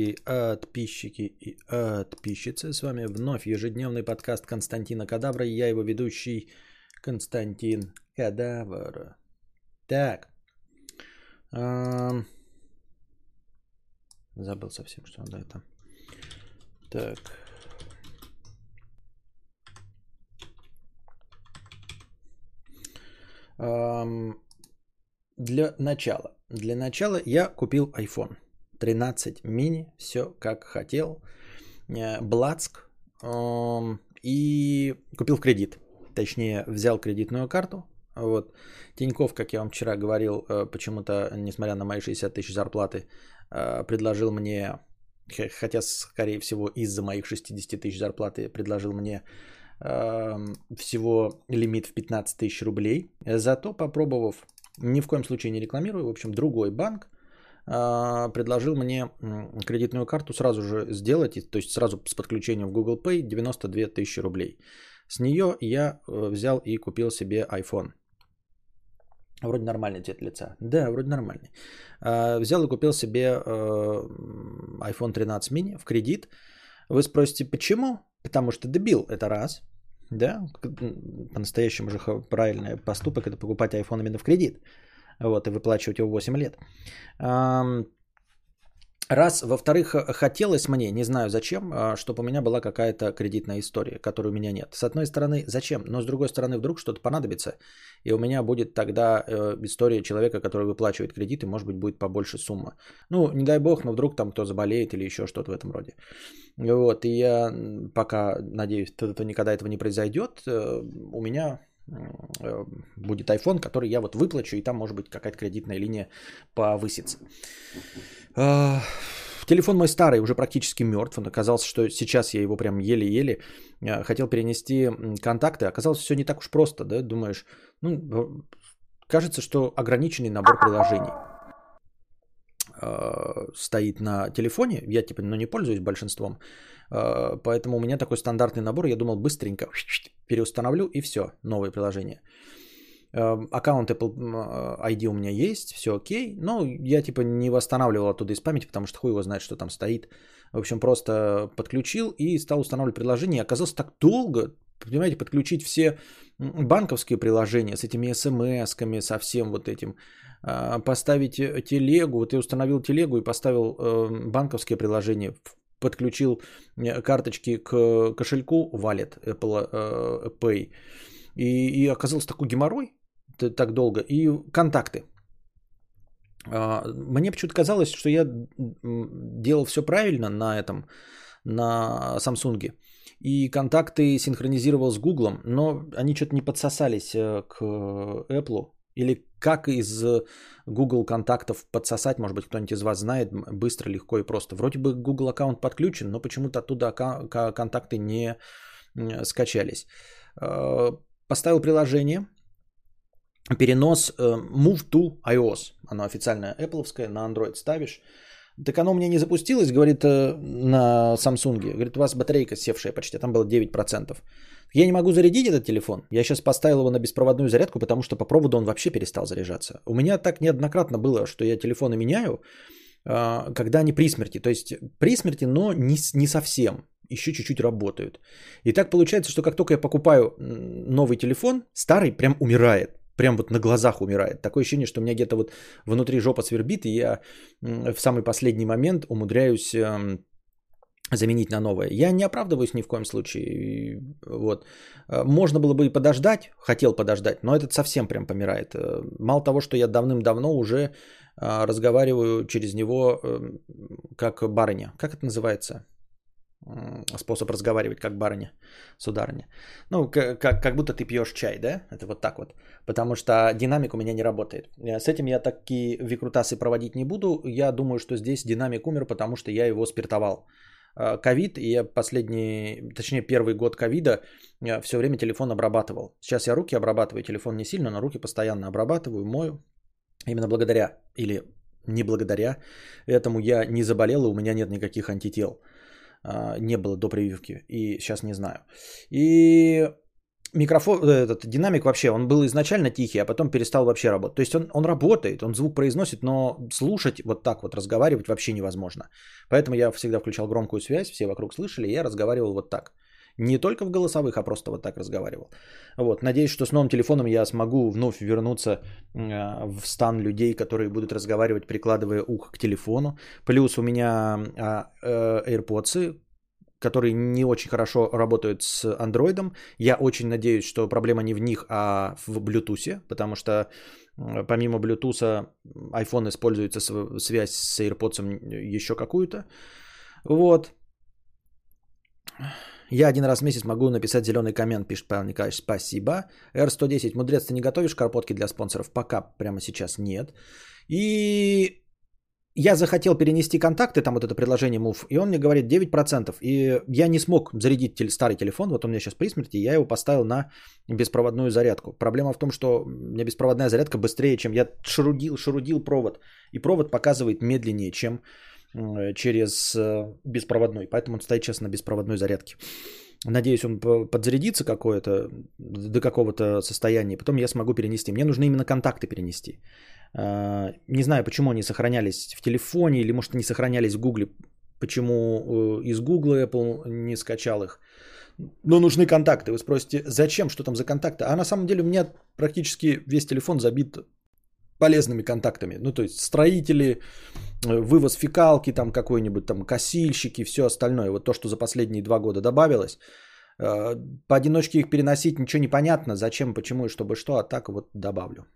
И подписчики и подписчицы. С вами вновь ежедневный подкаст Константина Кадавра. И я его ведущий Константин Кадавр. Так. Забыл совсем, что надо это. Так. Для начала. Для начала я купил iPhone. 13 мини, все как хотел. Э, Блацк. И купил в кредит. Точнее, взял кредитную карту. Вот. Тиньков, как я вам вчера говорил, э, почему-то, несмотря на мои 60 тысяч зарплаты, э, предложил мне, хотя, скорее всего, из-за моих 60 тысяч зарплаты, предложил мне всего лимит в 15 тысяч рублей. Зато попробовав, ни в коем случае не рекламирую, в общем, другой банк – предложил мне кредитную карту сразу же сделать, то есть сразу с подключением в Google Pay 92 тысячи рублей. С нее я э, взял и купил себе iPhone. Вроде нормальный цвет лица. Да, вроде нормальный. А, взял и купил себе э, iPhone 13 mini в кредит. Вы спросите, почему? Потому что дебил, это раз. Да, по-настоящему же правильный поступок это покупать iPhone именно в кредит вот, и выплачивать его 8 лет. Раз, во-вторых, хотелось мне, не знаю зачем, а, чтобы у меня была какая-то кредитная история, которой у меня нет. С одной стороны, зачем? Но с другой стороны, вдруг что-то понадобится, и у меня будет тогда э, история человека, который выплачивает кредиты, может быть, будет побольше сумма. Ну, не дай бог, но вдруг там кто заболеет или еще что-то в этом роде. Вот, и я пока надеюсь, никогда этого не произойдет, э, у меня будет iPhone, который я вот выплачу, и там может быть какая-то кредитная линия повысится. А, телефон мой старый, уже практически мертв. Он оказался, что сейчас я его прям еле-еле э, хотел перенести контакты. Оказалось, все не так уж просто, да, думаешь. Ну, кажется, что ограниченный набор приложений э, стоит на телефоне. Я типа, ну, не пользуюсь большинством. А, поэтому у меня такой стандартный набор. Я думал, быстренько переустановлю и все, новое приложение. А, аккаунт Apple ID у меня есть, все окей. Но я типа не восстанавливал оттуда из памяти, потому что хуй его знает, что там стоит. В общем, просто подключил и стал устанавливать приложение. И оказалось так долго, понимаете, подключить все банковские приложения с этими смс-ками, со всем вот этим, поставить телегу, вот я установил телегу и поставил э, банковские приложения, подключил э, карточки к кошельку Wallet Apple э, Pay. И, и оказался такой геморрой так долго. И контакты. А, мне почему-то казалось, что я делал все правильно на этом, на Samsung. И контакты синхронизировал с Google, но они что-то не подсосались э, к Apple. Или как из Google контактов подсосать, может быть, кто-нибудь из вас знает, быстро, легко и просто. Вроде бы Google аккаунт подключен, но почему-то оттуда контакты не скачались. Э, поставил приложение, перенос э, Move to iOS. Оно официальное Apple, на Android ставишь. Так оно мне не запустилось, говорит, э, на Samsung. Говорит, у вас батарейка севшая почти, там было 9%. Я не могу зарядить этот телефон. Я сейчас поставил его на беспроводную зарядку, потому что по проводу он вообще перестал заряжаться. У меня так неоднократно было, что я телефоны меняю, а, когда они при смерти. То есть при смерти, но не, не совсем. Еще чуть-чуть работают. И так получается, что как только я покупаю новый телефон, старый прям умирает. Прям вот на глазах умирает. Такое ощущение, что у меня где-то вот внутри жопа свербит, и я в самый последний момент умудряюсь заменить на новое. Я не оправдываюсь ни в коем случае. Вот. Э, можно было бы и подождать, хотел подождать, но этот совсем прям помирает. Э, мало того, что я давным-давно уже э, разговариваю через него как барыня. Как это называется? Способ разговаривать как барыня, сударыня. Ну, как, как будто ты пьешь чай, да? Это вот так вот. Потому что динамик у меня не работает. С этим я такие викрутасы проводить не буду. Я думаю, что здесь динамик умер, потому что я его спиртовал. А, ковид, и я последний, точнее первый год ковида все время телефон обрабатывал. Сейчас я руки обрабатываю, телефон не сильно, но руки постоянно обрабатываю, мою. Именно благодаря или не благодаря этому я не заболел, и у меня нет никаких антител. А, не было до прививки, и сейчас не знаю. И микрофон, э, этот динамик вообще, он был изначально тихий, а потом перестал вообще работать. То есть он, он работает, он звук произносит, но слушать вот так вот, разговаривать вообще невозможно. Поэтому я всегда включал громкую связь, все вокруг слышали, и я разговаривал вот так. Не только в голосовых, а просто вот так разговаривал. Вот. Надеюсь, что с новым телефоном я смогу вновь вернуться э, в стан людей, которые будут разговаривать, прикладывая ухо к телефону. Плюс у меня э, э, AirPods, которые не очень хорошо работают с Android. Я очень надеюсь, что проблема не в них, а в Bluetooth, потому что помимо Bluetooth iPhone используется связь с AirPods еще какую-то. Вот. Я один раз в месяц могу написать зеленый коммент, пишет Павел Николаевич. Спасибо. R110. Мудрец, ты не готовишь карпотки для спонсоров? Пока прямо сейчас нет. И я захотел перенести контакты, там вот это предложение Move, и он мне говорит 9%. И я не смог зарядить старый телефон, вот он меня сейчас при смерти, я его поставил на беспроводную зарядку. Проблема в том, что у меня беспроводная зарядка быстрее, чем я шарудил, шарудил провод. И провод показывает медленнее, чем через э, беспроводной. Поэтому он стоит сейчас на беспроводной зарядке. Надеюсь, он подзарядится какое-то до какого-то состояния. Потом я смогу перенести. Мне нужно именно контакты перенести. А, не знаю, почему они сохранялись в телефоне или, может, не сохранялись в Гугле. Почему э, из Гугла Apple не скачал их. Но нужны контакты. Вы спросите, зачем, что там за контакты? А на самом деле у меня практически весь телефон забит полезными контактами. Ну, то есть строители, э, вывоз фекалки, там какой-нибудь там косильщики, все остальное. Вот то, что за последние два года добавилось. Э, поодиночке их переносить ничего не понятно. Зачем, почему и чтобы что, а так вот добавлю.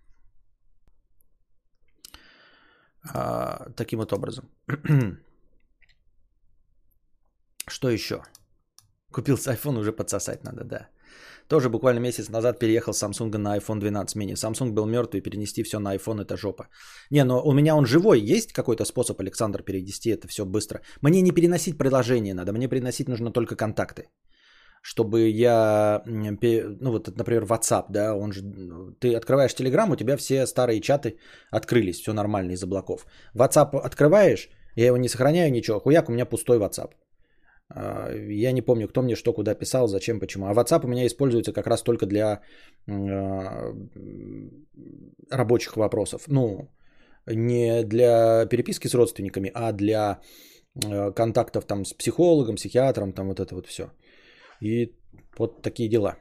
А, таким вот образом. Что еще? Купил с iPhone, уже подсосать надо, да. Тоже буквально месяц назад переехал с Samsung на iPhone 12 mini. Samsung был мертвый, перенести все на iPhone это жопа. Не, но у меня он живой. Есть какой-то способ, Александр, перенести это все быстро? Мне не переносить приложение надо, мне переносить нужно только контакты. Чтобы я, ну вот, например, WhatsApp, да, он же, ты открываешь Telegram, у тебя все старые чаты открылись, все нормально из облаков. WhatsApp открываешь, я его не сохраняю, ничего, хуяк, у меня пустой WhatsApp. А, я не помню, кто мне что куда писал, зачем, почему. А WhatsApp у меня используется как раз только для а, рабочих вопросов. Ну, не для переписки с родственниками, а для а, контактов там с психологом, психиатром, там вот это вот все. И вот такие дела.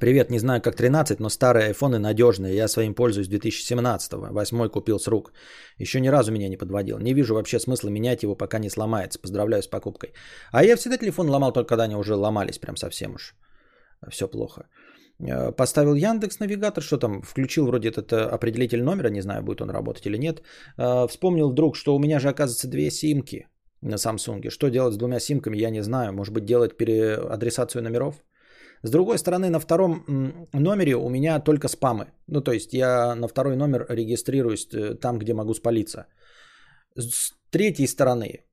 Привет, не знаю как 13, но старые айфоны надежные. Я своим пользуюсь 2017-го. Восьмой купил с рук. Еще ни разу меня не подводил. Не вижу вообще смысла менять его, пока не сломается. Поздравляю с покупкой. А я всегда телефон ломал только когда они уже ломались прям совсем уж. Все плохо. Э, поставил Яндекс Навигатор, что там, включил вроде этот э, определитель номера, не знаю, будет он работать или нет. Э, вспомнил вдруг, что у меня же оказывается две симки на Samsung. Что делать с двумя симками, я не знаю. Может быть, делать переадресацию номеров? С другой стороны, на втором номере у меня только спамы. Ну, то есть я на второй номер регистрируюсь э, там, где могу спалиться. С третьей стороны,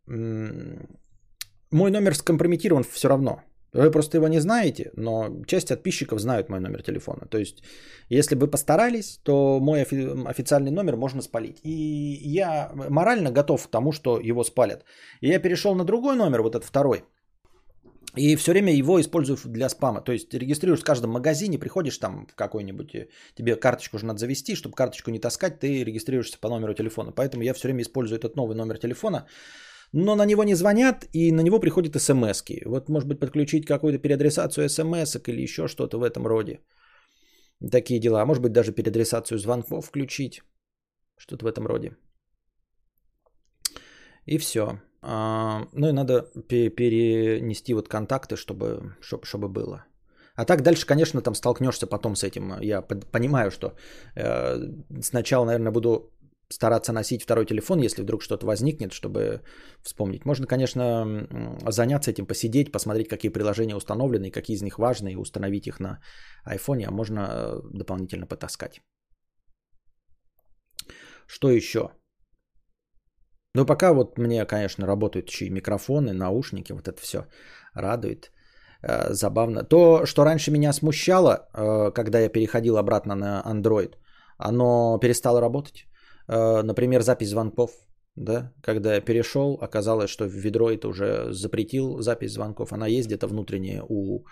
мой номер скомпрометирован все равно. Вы просто его не знаете, но часть подписчиков знают мой номер телефона. То есть, если бы постарались, то мой официальный номер можно спалить. И я морально готов к тому, что его спалят. И я перешел на другой номер, вот этот второй – и все время его использую для спама. То есть регистрируешь в каждом магазине, приходишь там в какой-нибудь, э, тебе карточку уже надо завести, чтобы карточку не таскать, ты регистрируешься по номеру телефона. Поэтому я все время использую этот новый номер телефона. Но на него не звонят, и на него приходят смс -ки. Вот, может быть, подключить какую-то переадресацию смс или еще что-то в этом роде. Такие дела. Может быть, даже переадресацию звонков включить. Что-то в этом роде. И все. А, ну и надо перенести вот контакты, чтобы, чтобы было. А так дальше, конечно, там столкнешься потом с этим. Я понимаю, что э, сначала, наверное, буду стараться носить второй телефон, если вдруг что-то возникнет, чтобы вспомнить. Можно, конечно, заняться этим, посидеть, посмотреть, какие приложения установлены, какие из них важны, и установить их на айфоне, а можно э, дополнительно потаскать. Что еще? Ну, пока вот мне, конечно, работают еще и микрофоны, наушники, вот это все радует. Э, забавно. То, что раньше меня смущало, э, когда я переходил обратно на Android, оно перестало работать. Э, например, запись звонков. Да? Когда я перешел, оказалось, что ведро это уже запретил запись звонков. Она есть где-то внутренняя у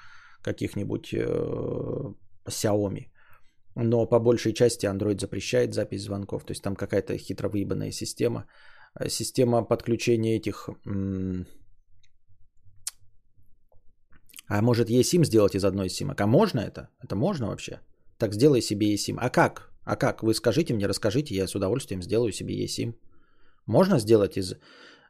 каких-нибудь э, Xiaomi. Но по большей части Android запрещает запись звонков. То есть там какая-то хитро выебанная система. Э, система подключения этих... А может eSIM сделать из одной симок? А можно это? Это можно вообще? Так сделай себе eSIM. А как? А как? Вы скажите мне, расскажите, я с удовольствием сделаю себе eSIM. Можно сделать из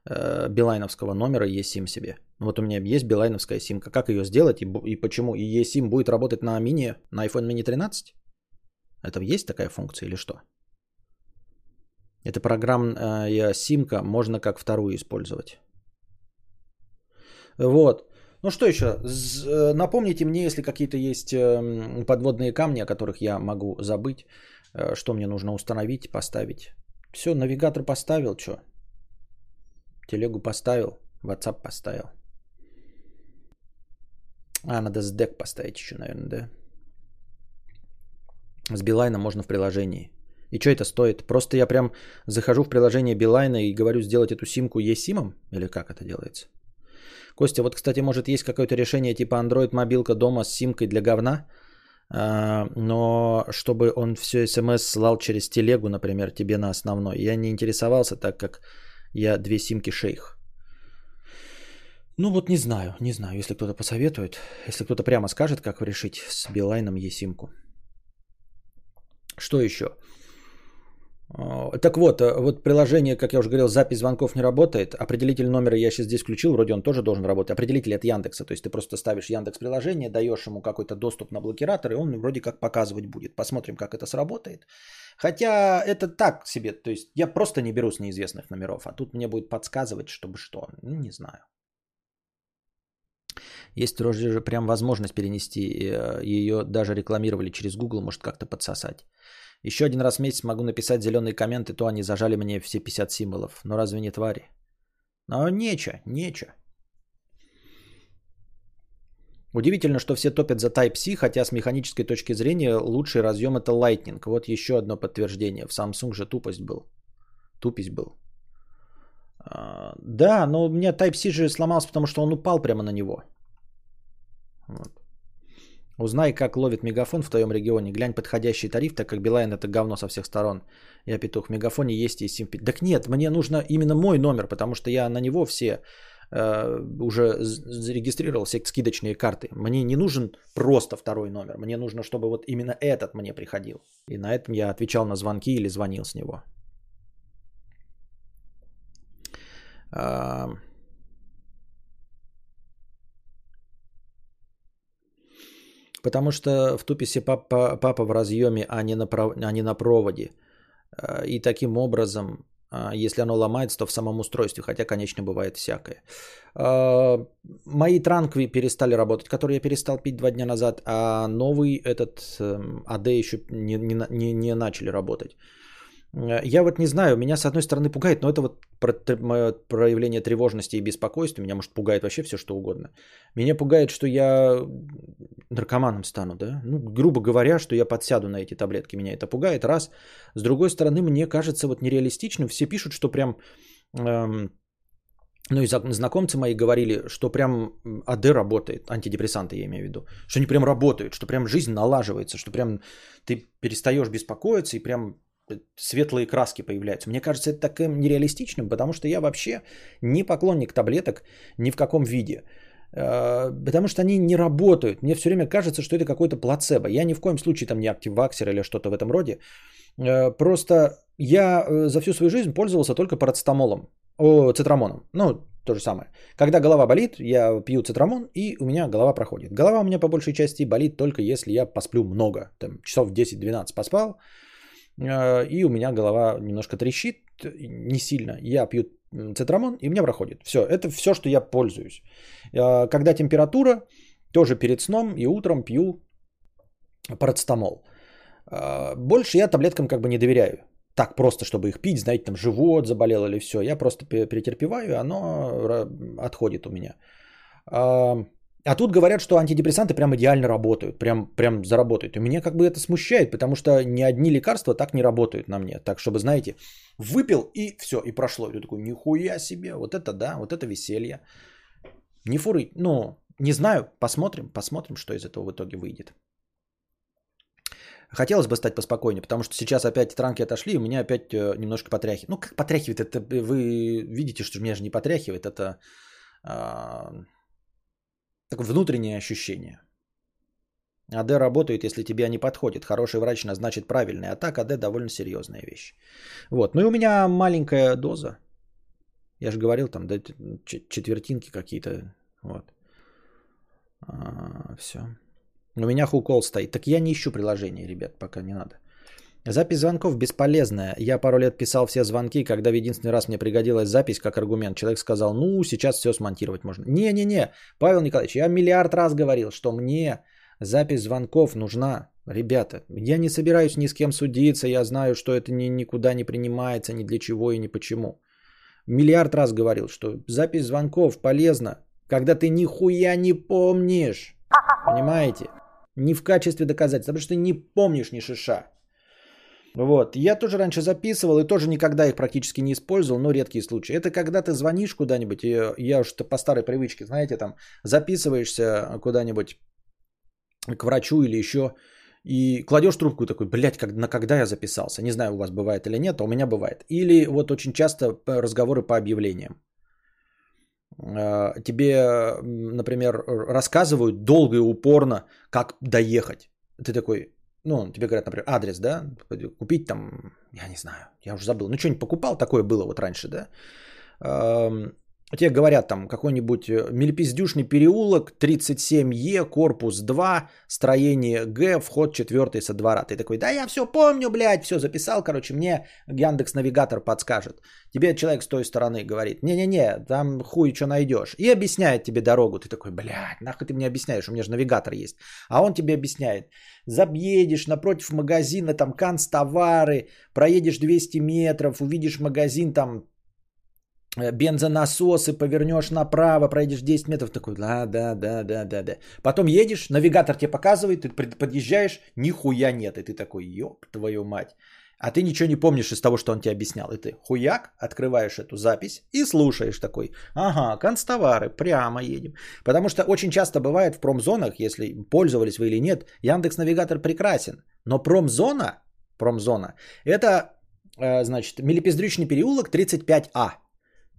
э, билайновского номера eSIM себе? Вот у меня есть билайновская симка. Как ее сделать и, и почему? И eSIM будет работать на мини, на iPhone mini 13? Это есть такая функция или что? Это программная симка, можно как вторую использовать. Вот. Ну что еще? Э, напомните мне, если какие-то есть эм, подводные камни, о которых я могу забыть, э, что мне нужно установить, поставить. Все, навигатор поставил, что? Телегу поставил, WhatsApp поставил. А, надо дек поставить еще, наверное, да? С Билайна можно в приложении. И что это стоит? Просто я прям захожу в приложение Билайна и говорю сделать эту симку eSIM? Или как это делается? Костя, вот, кстати, может есть какое-то решение типа Android мобилка дома с симкой для говна, но чтобы он все смс слал через телегу, например, тебе на основной. Я не интересовался, так как я две симки шейх. Ну вот не знаю, не знаю, если кто-то посоветует, если кто-то прямо скажет, как решить с Билайном Есимку. Что еще? А, так вот, э, вот приложение, как я уже говорил, запись звонков не работает. Определитель номера я сейчас здесь включил, вроде он тоже должен работать. Определитель от Яндекса, то есть ты просто ставишь Яндекс приложение, даешь ему какой-то доступ на блокиратор, и он вроде как показывать будет. Посмотрим, как это сработает. Хотя это так себе, то есть я просто не беру с неизвестных номеров, а тут мне будет подсказывать, чтобы что, ну, не знаю. Есть вроде прям возможность перенести, э, ее даже рекламировали через Google, может как-то подсосать. Еще один раз в месяц могу написать зеленый коммент, и то они зажали мне все 50 символов. Но разве не твари? Но нече, нече. Удивительно, что все топят за Type-C, хотя с механической точки зрения лучший разъем это Lightning. Вот еще одно подтверждение. В Samsung же тупость был. Тупость был. А, да, но у меня Type-C же сломался, потому что он упал прямо на него. Вот. Узнай, как ловит мегафон в твоем регионе. Глянь подходящий тариф, так как Билайн это говно со всех сторон. Я петух. В мегафоне есть и сим. Так нет, мне нужно именно мой номер, потому что я на него все э, уже зарегистрировал все скидочные карты. Мне не нужен просто второй номер. Мне нужно, чтобы вот именно этот мне приходил. И на этом я отвечал на звонки или звонил с него. Э, Потому что в туписе папа, папа в разъеме, а не, на, а не на проводе. А, и таким образом, а, если оно ломается, то в самом устройстве, хотя, конечно, бывает всякое. А, мои транкви перестали работать, которые я перестал пить два дня назад, а новый этот эм, АД еще не, не, не, не начали работать. Э, я вот не знаю, меня с одной стороны пугает, но это вот мое проявление тревожности и беспокойства, меня может пугает вообще все что угодно. Меня пугает, что я наркоманом стану, да? Ну, грубо говоря, что я подсяду на эти таблетки, меня это пугает, раз. С другой стороны, мне кажется вот нереалистичным, все пишут, что прям... Эм, ну и знакомцы мои говорили, что прям АД работает, антидепрессанты я имею в виду, что они прям работают, что прям жизнь налаживается, что прям ты перестаешь беспокоиться и прям светлые краски появляются. Мне кажется, это таким нереалистичным, потому что я вообще не поклонник таблеток ни в каком виде. Э, потому что они не работают. Мне все время кажется, что это какой-то плацебо. Я ни в коем случае там не активаксер или что-то в этом роде. Э, просто я э, за всю свою жизнь пользовался только парацетамолом. О, цитрамоном. Ну, то же самое. Когда голова болит, я пью цитрамон, и у меня голова проходит. Голова у меня по большей части болит только если я посплю много. Там часов 10-12 поспал, и у меня голова немножко трещит, не сильно. Я пью цитрамон, и у меня проходит. Все, это все, что я пользуюсь. Э, когда температура, тоже перед сном и утром пью парацетамол. Э, больше я таблеткам как бы не доверяю. Так просто, чтобы их пить, знаете, там живот заболел или все. Я просто перетерпеваю, оно отходит у меня. А тут говорят, что антидепрессанты прям идеально работают, прям, прям заработают. И меня как бы это смущает, потому что ни одни лекарства так не работают на мне. Так, чтобы, знаете, выпил и все, и прошло. И ты такой, нихуя себе, вот это да, вот это веселье. Не фуры, ну, Не знаю, посмотрим, посмотрим, что из этого в итоге выйдет. Хотелось бы стать поспокойнее, потому что сейчас опять транки отошли, и у меня опять э, немножко потряхивает. Ну, как потряхивает, это вы видите, что меня же не потряхивает, это такое внутреннее ощущение. АД работает, если тебе не подходит. Хороший врач назначит правильный, а так АД довольно серьезная вещь. Вот. Ну и у меня маленькая доза. Я же говорил, там, да, четвертинки какие-то. Вот. А, все. У меня хукол стоит. Так я не ищу приложение, ребят, пока не надо. Запись звонков бесполезная. Я пару лет писал все звонки, когда в единственный раз мне пригодилась запись как аргумент. Человек сказал, ну, сейчас все смонтировать можно. Не-не-не, Павел Николаевич, я миллиард раз говорил, что мне запись звонков нужна. Ребята, я не собираюсь ни с кем судиться, я знаю, что это ни, никуда не принимается, ни для чего и ни почему. Миллиард раз говорил, что запись звонков полезна, когда ты нихуя не помнишь. Понимаете? Не в качестве доказательства, потому что ты не помнишь ни шиша. Вот. Я тоже раньше записывал и тоже никогда их практически не использовал, но редкие случаи. Это когда ты звонишь куда-нибудь, и я уж по старой привычке, знаете, там записываешься куда-нибудь к врачу или еще, и кладешь трубку такой, блядь, как, на когда я записался. Не знаю, у вас бывает или нет, а у меня бывает. Или вот очень часто разговоры по объявлениям. А, тебе, например, рассказывают долго и упорно, как доехать. Ты такой, ну, тебе говорят, например, адрес, да, купить там, я не знаю, я уже забыл, ну, что-нибудь покупал, такое было вот раньше, да, тебе говорят там какой-нибудь э, мельпиздюшный переулок, 37Е, корпус 2, строение Г, вход 4 со двора. Ты такой, да я все помню, блядь, все записал, короче, мне Яндекс Навигатор подскажет. Тебе человек с той стороны говорит, не-не-не, там хуй что найдешь. И объясняет тебе дорогу. Ты такой, блядь, нахуй ты мне объясняешь, у меня же навигатор есть. А он тебе объясняет, забъедешь напротив магазина, там канцтовары, проедешь 200 метров, увидишь магазин там бензонасосы, повернешь направо, пройдешь 10 метров, такой, да, да, да, да, да, да. Потом едешь, навигатор тебе показывает, ты подъезжаешь, нихуя нет, и ты такой, ёб твою мать. А ты ничего не помнишь из того, что он тебе объяснял. И ты хуяк, открываешь эту запись и слушаешь такой. Ага, констовары, прямо едем. Потому что очень часто бывает в промзонах, если пользовались вы или нет, Яндекс Навигатор прекрасен. Но промзона, промзона, это, э, значит, Мелепездрючный переулок 35А.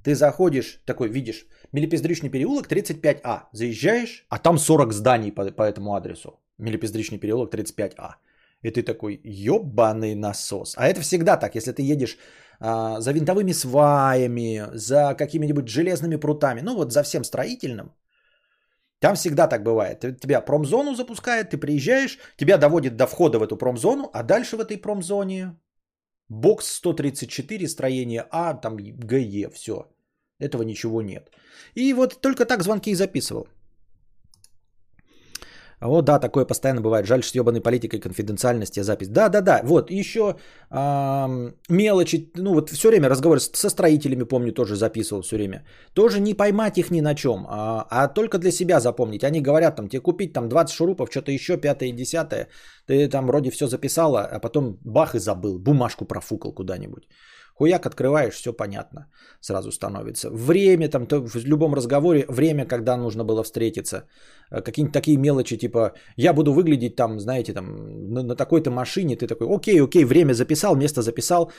Ты заходишь, такой видишь, Мелепездричный переулок 35А. Заезжаешь, а там 40 зданий по, по этому адресу. Мелепездричный переулок 35А. И ты такой, ебаный насос. А это всегда так, если ты едешь а, за винтовыми сваями, за какими-нибудь железными прутами, ну вот за всем строительным, там всегда так бывает. Тебя промзону запускает, ты приезжаешь, тебя доводит до входа в эту промзону, а дальше в этой промзоне Бокс 134, строение А, там ГЕ, все. Этого ничего нет. И вот только так звонки и записывал. О, да, такое постоянно бывает. Жаль, что ебаной политикой конфиденциальности запись. Да, да, да. Вот, еще э, мелочи. Ну, вот все время разговор со строителями, помню, тоже записывал все время. Тоже не поймать их ни на чем, а, а только для себя запомнить. Они говорят, там, тебе купить там 20 шурупов, что-то еще, пятое и десятое. Ты там вроде все записала, а потом бах и забыл. Бумажку профукал куда-нибудь. Хуяк открываешь, все понятно сразу становится. Время там, то в любом разговоре, время, когда нужно было встретиться. Э, какие-нибудь такие мелочи, типа, я буду выглядеть там, знаете, там, на, на такой-то машине, ты такой, окей, окей, время записал, место записал,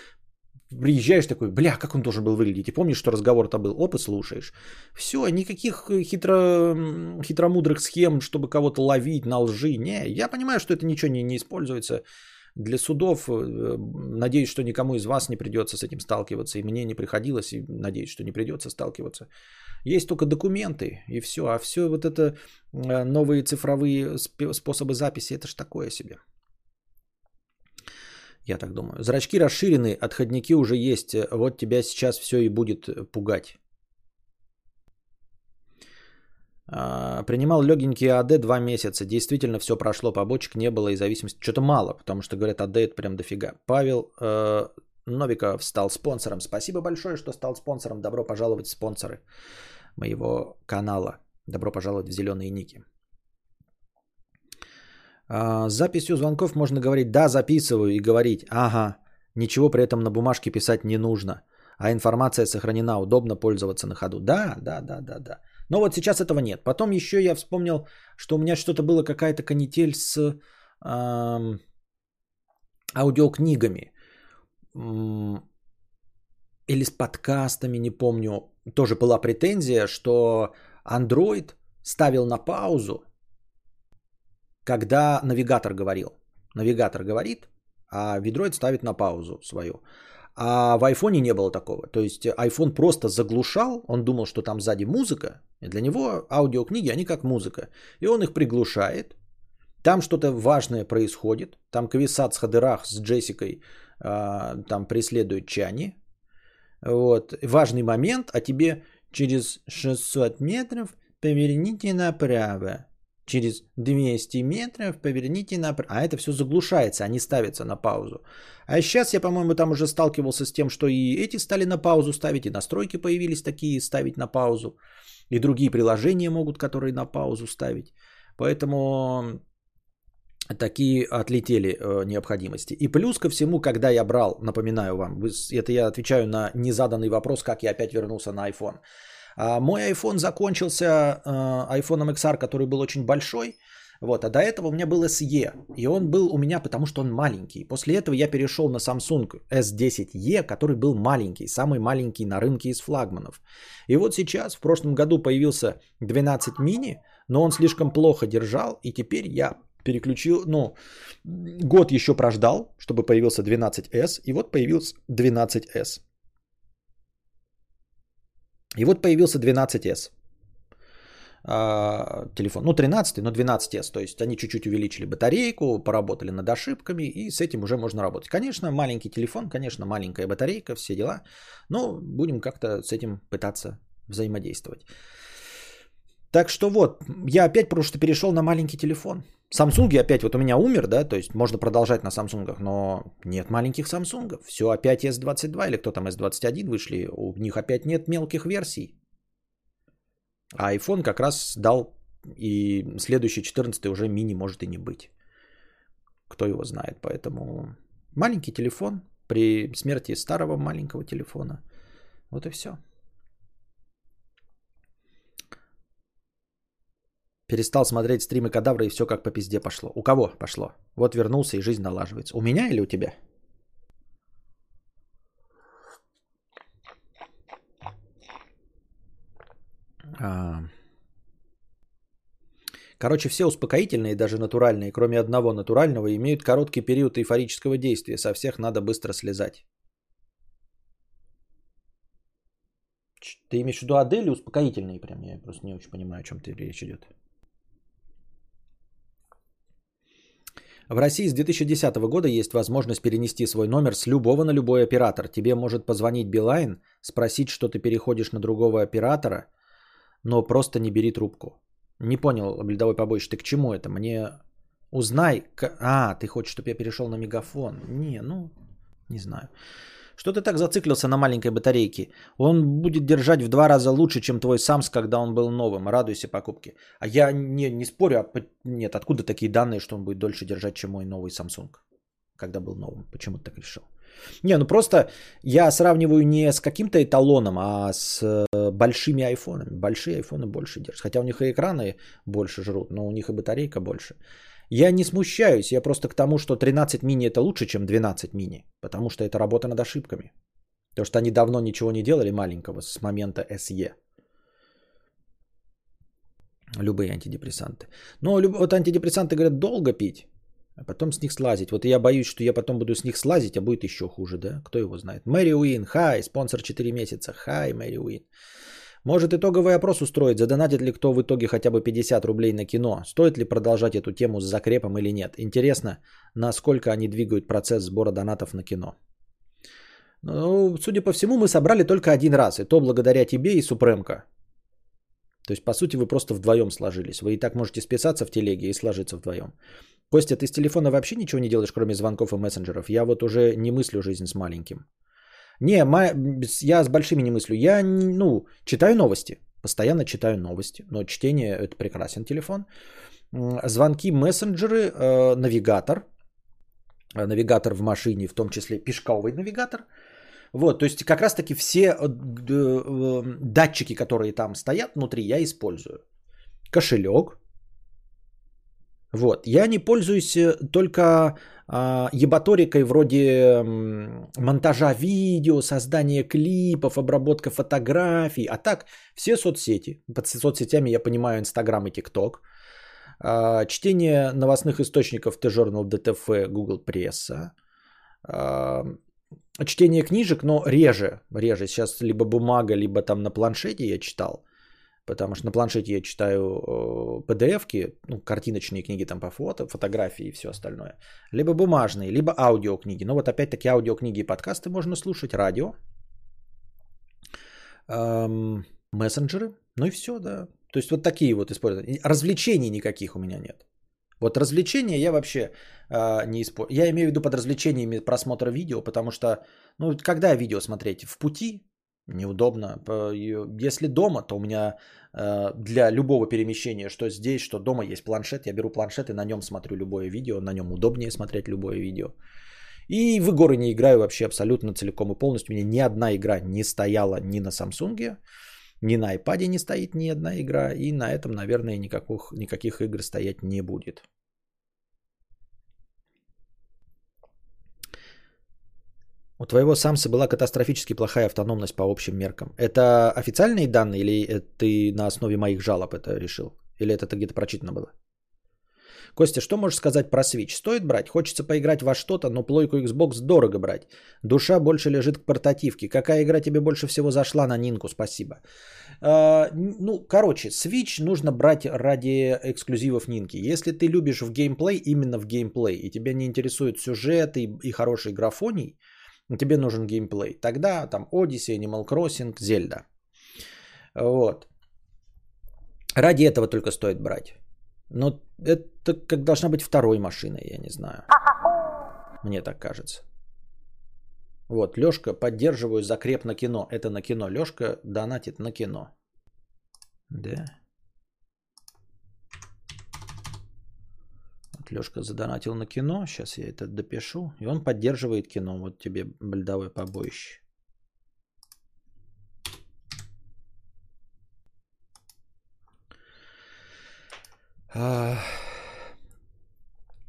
приезжаешь такой, бля, как он должен был выглядеть? И помнишь, что разговор-то был, опыт слушаешь. Все, никаких хитро, хитромудрых схем, чтобы кого-то ловить на лжи. Не, я понимаю, что это ничего не, не используется для судов. Э, надеюсь, что никому из вас не придется с этим сталкиваться. И мне не приходилось, и надеюсь, что не придется сталкиваться. Есть только документы, и все. А все вот это э, новые цифровые способы записи, это ж такое себе. Я так думаю. Зрачки расширены, отходники уже есть. Вот тебя сейчас все и будет пугать. А, принимал легенький АД два месяца. Действительно все прошло, побочек не было и зависимости. Что-то мало, потому что говорят, АД это прям дофига. Павел э, Новиков стал спонсором. Спасибо большое, что стал спонсором. Добро пожаловать спонсоры моего канала. Добро пожаловать в зеленые ники. А, с записью звонков можно говорить «да, записываю» и говорить «ага». Ничего при этом на бумажке писать не нужно. А информация сохранена, удобно пользоваться на ходу. Да, да, да, да, да. Но вот сейчас этого нет. Потом еще я вспомнил, что у меня что-то было, какая-то канитель с эм, аудиокнигами. Или с подкастами, не помню. Тоже была претензия, что Android ставил на паузу, когда навигатор говорил. Навигатор говорит, а Видроид ставит на паузу свою. А в айфоне не было такого. То есть iPhone просто заглушал, он думал, что там сзади музыка. И для него аудиокниги, они как музыка. И он их приглушает. Там что-то важное происходит. Там Квисат с Хадырах с Джессикой э, там преследуют Чани. Вот. Важный момент, а тебе через 600 метров поверните направо через 200 метров поверните направо. А это все заглушается, они ставятся на паузу. А сейчас я, по-моему, там уже сталкивался с тем, что и эти стали на паузу ставить, и настройки появились такие, ставить на паузу. И другие приложения могут, которые на паузу ставить. Поэтому такие отлетели э, необходимости. И плюс ко всему, когда я брал, напоминаю вам, это я отвечаю на незаданный вопрос, как я опять вернулся на iPhone. А мой iPhone закончился э, iPhone XR, который был очень большой. Вот, а до этого у меня был SE, и он был у меня, потому что он маленький. После этого я перешел на Samsung S10e, который был маленький, самый маленький на рынке из флагманов. И вот сейчас, в прошлом году появился 12 мини, но он слишком плохо держал, и теперь я переключил, ну, год еще прождал, чтобы появился 12S, и вот появился 12S. И вот появился 12S а, телефон. Ну, 13, но 12S. То есть они чуть-чуть увеличили батарейку, поработали над ошибками, и с этим уже можно работать. Конечно, маленький телефон, конечно, маленькая батарейка, все дела. Но будем как-то с этим пытаться взаимодействовать. Так что вот, я опять просто перешел на маленький телефон. Samsung опять вот у меня умер, да, то есть можно продолжать на Samsung, но нет маленьких Samsung. Все опять S22 или кто там S21 вышли, у них опять нет мелких версий. А iPhone как раз дал и следующий 14 уже мини может и не быть. Кто его знает, поэтому маленький телефон при смерти старого маленького телефона. Вот и все. Перестал смотреть стримы кадавра и все как по пизде пошло. У кого пошло? Вот вернулся и жизнь налаживается. У меня или у тебя? А... Короче, все успокоительные, даже натуральные, кроме одного натурального, имеют короткий период эйфорического действия. Со всех надо быстро слезать. Ты имеешь в виду Адель успокоительные прям? Я просто не очень понимаю, о чем ты речь идет. В России с 2010 года есть возможность перенести свой номер с любого на любой оператор. Тебе может позвонить Билайн, спросить, что ты переходишь на другого оператора, но просто не бери трубку. Не понял, ледовой побоище, ты к чему это? Мне узнай. А, ты хочешь, чтобы я перешел на мегафон? Не, ну, не знаю. Что ты так зациклился на маленькой батарейке? Он будет держать в два раза лучше, чем твой Самс, когда он был новым. Радуйся покупке. А я не, не спорю, а нет, откуда такие данные, что он будет дольше держать, чем мой новый Samsung, когда был новым? Почему ты так решил? Не, ну просто я сравниваю не с каким-то эталоном, а с э, большими айфонами. Большие айфоны больше держат. Хотя у них и экраны больше жрут, но у них и батарейка больше. Я не смущаюсь, я просто к тому, что 13 мини это лучше, чем 12 мини, потому что это работа над ошибками. Потому что они давно ничего не делали маленького с момента SE. Любые антидепрессанты. Но вот антидепрессанты говорят долго пить, а потом с них слазить. Вот я боюсь, что я потом буду с них слазить, а будет еще хуже, да? Кто его знает? Мэри Уин, хай, спонсор 4 месяца. Хай, Мэри Уин. Может итоговый опрос устроить, задонатит ли кто в итоге хотя бы 50 рублей на кино? Стоит ли продолжать эту тему с закрепом или нет? Интересно, насколько они двигают процесс сбора донатов на кино. Ну, судя по всему, мы собрали только один раз, и то благодаря тебе и Супремко. То есть, по сути, вы просто вдвоем сложились. Вы и так можете списаться в телеге и сложиться вдвоем. Костя, ты с телефона вообще ничего не делаешь, кроме звонков и мессенджеров? Я вот уже не мыслю жизнь с маленьким. Не, я с большими не мыслю. Я, ну, читаю новости. Постоянно читаю новости. Но чтение – это прекрасен телефон. Звонки, мессенджеры, э, навигатор. Навигатор в машине, в том числе пешковый навигатор. Вот, то есть как раз-таки все э, э, датчики, которые там стоят внутри, я использую. Кошелек. Вот, я не пользуюсь э, только ебаторикой вроде монтажа видео, создания клипов, обработка фотографий. А так, все соцсети. Под соцсетями я понимаю Инстаграм и ТикТок. А, чтение новостных источников T-Journal, DTF, Google Пресса. А, чтение книжек, но реже, реже. Сейчас либо бумага, либо там на планшете я читал. Потому что на планшете я читаю PDF-ки, ну, картиночные книги там по фото, фотографии и все остальное. Либо бумажные, либо аудиокниги. Но вот опять-таки аудиокниги и подкасты можно слушать, радио, эм, мессенджеры, ну и все, да. То есть вот такие вот использования. Развлечений никаких у меня нет. Вот развлечения я вообще э, не использую. Я имею в виду под развлечениями просмотра видео, потому что, ну, когда видео смотреть? В пути? Неудобно. Если дома, то у меня э, для любого перемещения, что здесь, что дома, есть планшет. Я беру планшет и на нем смотрю любое видео. На нем удобнее смотреть любое видео. И в игры не играю вообще абсолютно целиком и полностью. У меня ни одна игра не стояла ни на Samsung, ни на iPad не стоит ни одна игра. И на этом, наверное, никаких, никаких игр стоять не будет. У твоего самса была катастрофически плохая автономность по общим меркам. Это официальные данные или ты на основе моих жалоб это решил? Или это где-то прочитано было? Костя, что можешь сказать про Switch? Стоит брать? Хочется поиграть во что-то, но плойку Xbox дорого брать. Душа больше лежит к портативке. Какая игра тебе больше всего зашла на Нинку? Спасибо. А, ну, короче, Switch нужно брать ради эксклюзивов Нинки. Если ты любишь в геймплей, именно в геймплей, и тебя не интересует сюжет и, и хороший графоний, тебе нужен геймплей. Тогда там Odyssey, Animal Crossing, Zelda. Вот. Ради этого только стоит брать. Но это как должна быть второй машиной, я не знаю. Мне так кажется. Вот, Лешка, поддерживаю закреп на кино. Это на кино. Лешка донатит на кино. Да. Лешка задонатил на кино. Сейчас я это допишу. И он поддерживает кино. Вот тебе бледовое побоище.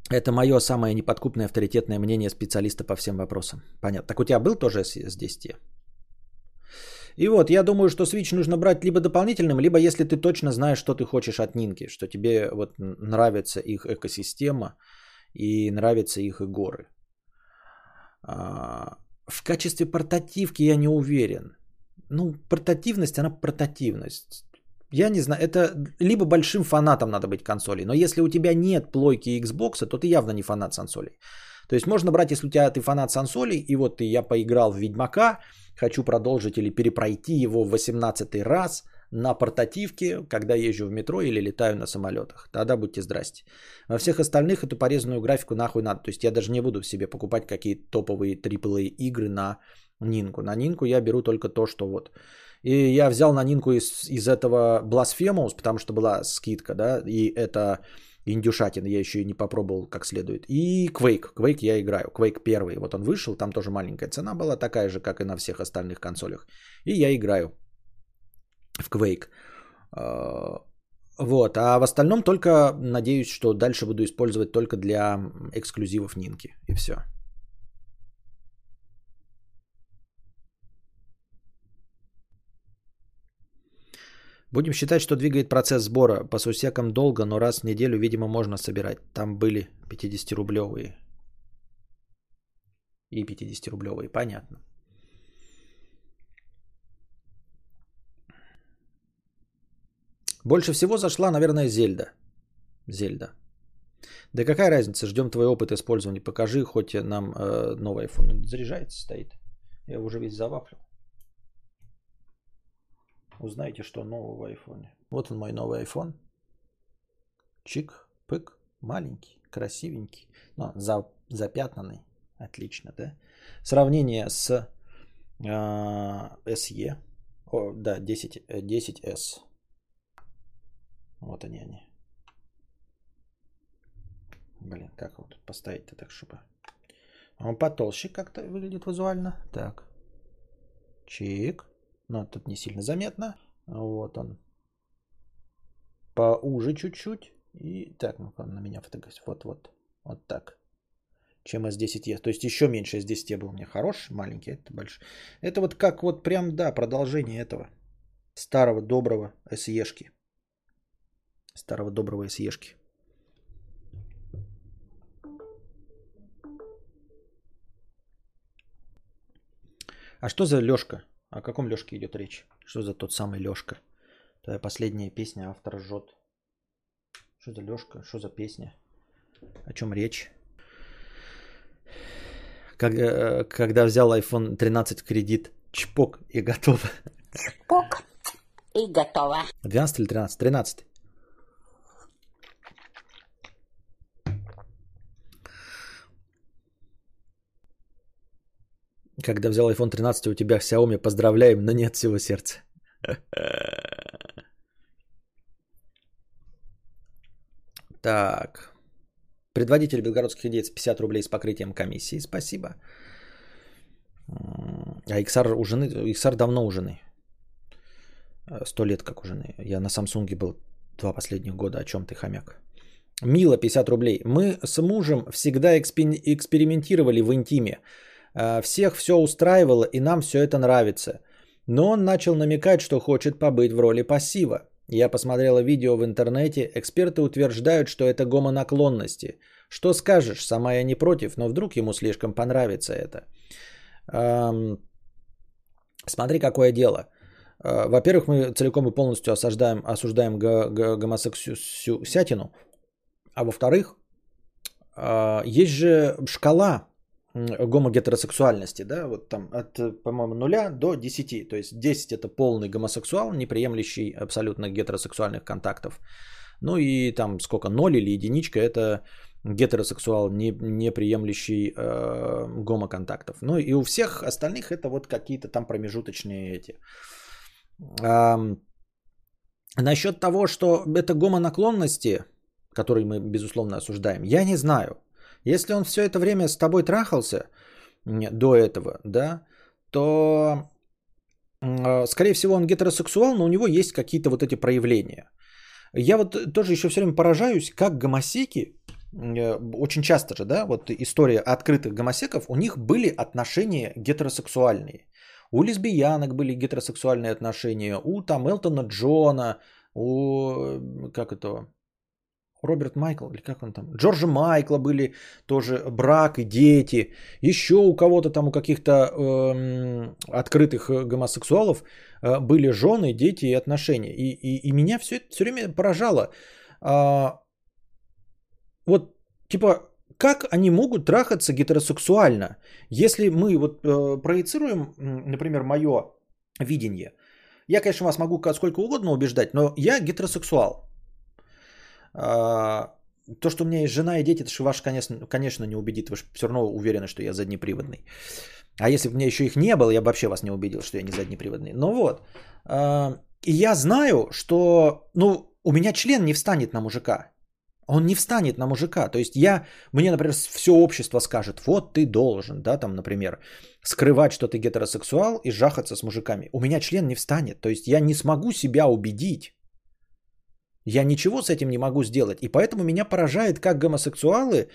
Это мое самое неподкупное авторитетное мнение специалиста по всем вопросам. Понятно. Так у тебя был тоже с 10? И вот, я думаю, что Switch нужно брать либо дополнительным, либо если ты точно знаешь, что ты хочешь от Нинки, что тебе вот нравится их экосистема и нравятся их и горы. А, в качестве портативки я не уверен. Ну, портативность, она портативность. Я не знаю, это либо большим фанатом надо быть консолей, но если у тебя нет плойки Xbox, то ты явно не фанат сансолей. То есть можно брать, если у тебя ты фанат сансолей, и вот ты, я поиграл в Ведьмака, хочу продолжить или перепройти его в 18 раз на портативке, когда езжу в метро или летаю на самолетах. Тогда будьте здрасте. Во всех остальных эту порезанную графику нахуй надо. То есть я даже не буду в себе покупать какие-то топовые AAA игры на Нинку. На Нинку я беру только то, что вот. И я взял на Нинку из, из этого Blasphemous, потому что была скидка, да, и это индюшатин, я еще и не попробовал как следует. И Quake, Quake я играю, Quake первый, вот он вышел, там тоже маленькая цена была, такая же, как и на всех остальных консолях. И я играю в Quake. А, вот, а в остальном только надеюсь, что дальше буду использовать только для эксклюзивов Нинки, и все. Будем считать, что двигает процесс сбора. По сусекам долго, но раз в неделю, видимо, можно собирать. Там были 50-рублевые. И 50-рублевые, понятно. Больше всего зашла, наверное, Зельда. Зельда. Да какая разница, ждем твой опыт использования. Покажи хоть нам э, новый iPhone. Заряжается, стоит. Я уже весь завафлил. Узнаете, что нового в айфоне. Вот он мой новый iPhone. Чик, пык, маленький, красивенький, но за, запятнанный. Отлично, да? Сравнение с э, SE. О, да, 10, 10S. Э, вот они они. Блин, как вот поставить-то так, чтобы... Он потолще как-то выглядит визуально. Так. Чик. Но тут не сильно заметно. Вот он. Поуже чуть-чуть. И так, ну на меня фотография. Вот-вот. Вот так. Чем S10e. То есть еще меньше S10e был меня хорош, маленький, это больше. Это вот как вот прям, да, продолжение этого. Старого доброго SE-шки. Старого доброго SE-шки. А что за Лёшка? О каком Лёшке идет речь? Что за тот самый Лёшка? Твоя последняя песня, автор жжет. Что за Лёшка? Что за песня? О чем речь? Как, э, когда взял iPhone 13 в кредит, чпок и готово. Чпок и готово. 12 или 13? 13. Когда взял iPhone 13, у тебя Xiaomi, поздравляем, но нет всего сердца. Так. Предводитель белгородских идей 50 рублей с покрытием комиссии. Спасибо. А XR у жены, XR давно у жены. Сто лет как у жены. Я на Самсунге был два последних года. О чем ты, хомяк? Мила, 50 рублей. Мы с мужем всегда экспериментировали в интиме. А, всех все устраивало, и нам все это нравится. Но он начал намекать, что хочет побыть в роли пассива. Я посмотрела видео в интернете, эксперты утверждают, что это гомонаклонности. Что скажешь, сама я не против, но вдруг ему слишком понравится это. Эм, смотри, какое дело. Э, во-первых, мы целиком и полностью осуждаем, осуждаем г- г- гомосексуатину. А во-вторых, э, есть же шкала гомогетеросексуальности, да, вот там от, по-моему, нуля до 10. То есть 10 это полный гомосексуал, не приемлющий абсолютно гетеросексуальных контактов. Ну и там сколько, 0 или единичка это гетеросексуал, не, не приемлющий э, гомоконтактов. Ну и у всех остальных это вот какие-то там промежуточные эти. А, насчет того, что это гомонаклонности, которые мы, безусловно, осуждаем, я не знаю. Если он все это время с тобой трахался до этого, да, то, а, скорее всего, он гетеросексуал, но у него есть какие-то вот эти проявления. Я вот тоже еще все время поражаюсь, как гомосеки, э, очень часто же, да, вот история открытых гомосеков, у них были отношения гетеросексуальные. У лесбиянок были гетеросексуальные отношения, у там Элтона Джона, у, как это, Роберт Майкл, или как он там, Джорджа Майкла были тоже брак и дети, еще у кого-то там, у каких-то э, открытых э, гомосексуалов э, были жены, дети и отношения. И, и, и меня все это все время поражало. А, вот, типа, как они могут трахаться гетеросексуально, если мы вот э, проецируем, например, мое видение. Я, конечно, вас могу сколько угодно убеждать, но я гетеросексуал. А, то, что у меня есть жена и дети, это же ваш, конечно, конечно, не убедит. Вы же все равно уверены, что я заднеприводный. А если бы у меня еще их не было, я бы вообще вас не убедил, что я не заднеприводный. Ну вот. А, и я знаю, что ну, у меня член не встанет на мужика. Он не встанет на мужика. То есть я, мне, например, все общество скажет, вот ты должен, да, там, например, скрывать, что ты гетеросексуал и жахаться с мужиками. У меня член не встанет. То есть я не смогу себя убедить, я ничего с этим не могу сделать. И поэтому меня поражает, как гомосексуалы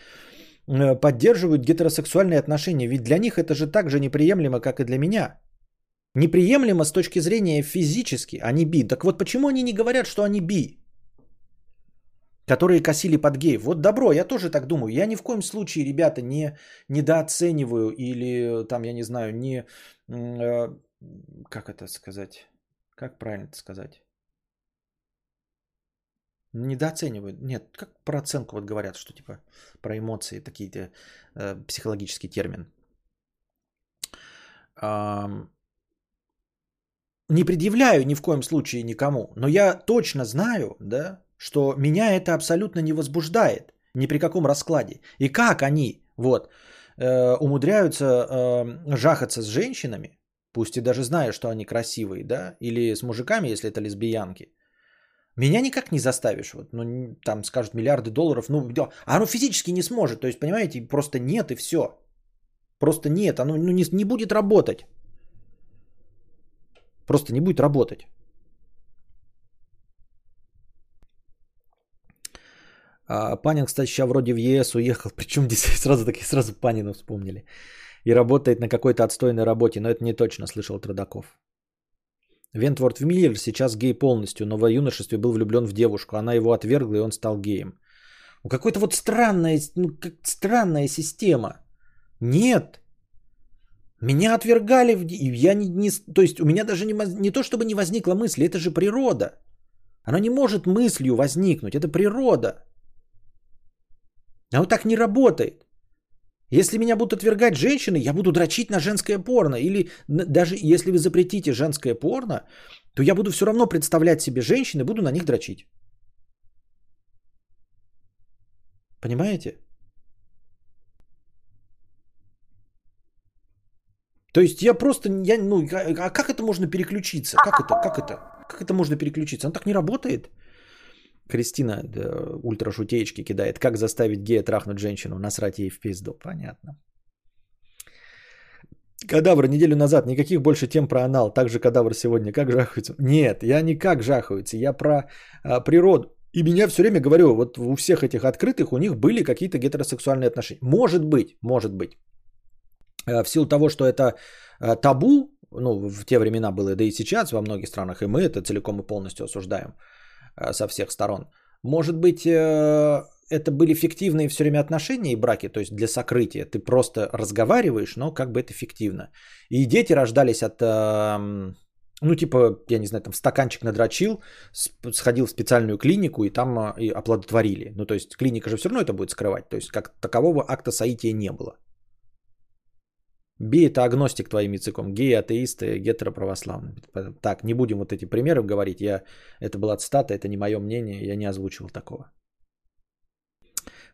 э, поддерживают гетеросексуальные отношения. Ведь для них это же так же неприемлемо, как и для меня. Неприемлемо с точки зрения физически, они би. Так вот почему они не говорят, что они би? Которые косили под геев. Вот добро, я тоже так думаю. Я ни в коем случае, ребята, не недооцениваю или там, я не знаю, не... Э, как это сказать? Как правильно это сказать? Недооценивают. Нет, как про оценку вот говорят, что типа про эмоции, такие-то э, психологический термин. Э, не предъявляю ни в коем случае никому, но я точно знаю, да, что меня это абсолютно не возбуждает ни при каком раскладе. И как они вот э, умудряются э, жахаться с женщинами, пусть и даже зная, что они красивые, да, или с мужиками, если это лесбиянки, меня никак не заставишь. Вот, ну, там скажут миллиарды долларов. Ну, а оно физически не сможет. То есть, понимаете, просто нет и все. Просто нет. Оно ну, не, не будет работать. Просто не будет работать. А, Панин, кстати, сейчас вроде в ЕС уехал, причем здесь сразу такие сразу Панина вспомнили. И работает на какой-то отстойной работе, но это не точно, слышал Трудаков. Вентворд Миллер сейчас гей полностью, но в юношестве был влюблен в девушку. Она его отвергла, и он стал геем. Ну, какой-то вот странная, ну, как странная система. Нет. Меня отвергали, в... я не, не, то есть у меня даже не, не то, чтобы не возникла мысль, это же природа. Она не может мыслью возникнуть, это природа. А вот так не работает. Если меня будут отвергать женщины, я буду дрочить на женское порно. Или даже если вы запретите женское порно, то я буду все равно представлять себе женщин и буду на них дрочить. Понимаете? То есть я просто, я, ну, а, как это можно переключиться? Как это, как это, как это можно переключиться? Он так не работает. Кристина да, ультрашутеечки кидает. Как заставить гея трахнуть женщину? Насрать ей в пизду. Понятно. Кадавр неделю назад. Никаких больше тем про анал. Также кадавр сегодня. Как жахаются? Нет, я не как жахаются. Я про а, природу. И меня все время говорю, вот у всех этих открытых у них были какие-то гетеросексуальные отношения. Может быть, может быть. А, в силу того, что это а, табу, ну, в те времена было, да и сейчас во многих странах, и мы это целиком и полностью осуждаем – Э, со всех сторон. Может быть, э, это были фиктивные все время отношения и браки, то есть для сокрытия. Ты просто разговариваешь, но как бы это фиктивно. И дети рождались от, эм, ну типа, я не знаю, там стаканчик надрочил, сходил в специальную клинику и там э, и оплодотворили. Ну то есть клиника же все равно это будет скрывать. То есть как такового акта соития не было. Би это агностик твоим языком. Геи, атеисты, гетероправославные. Так, не будем вот эти примеры говорить. Я, это была цитата, это не мое мнение, я не озвучивал такого.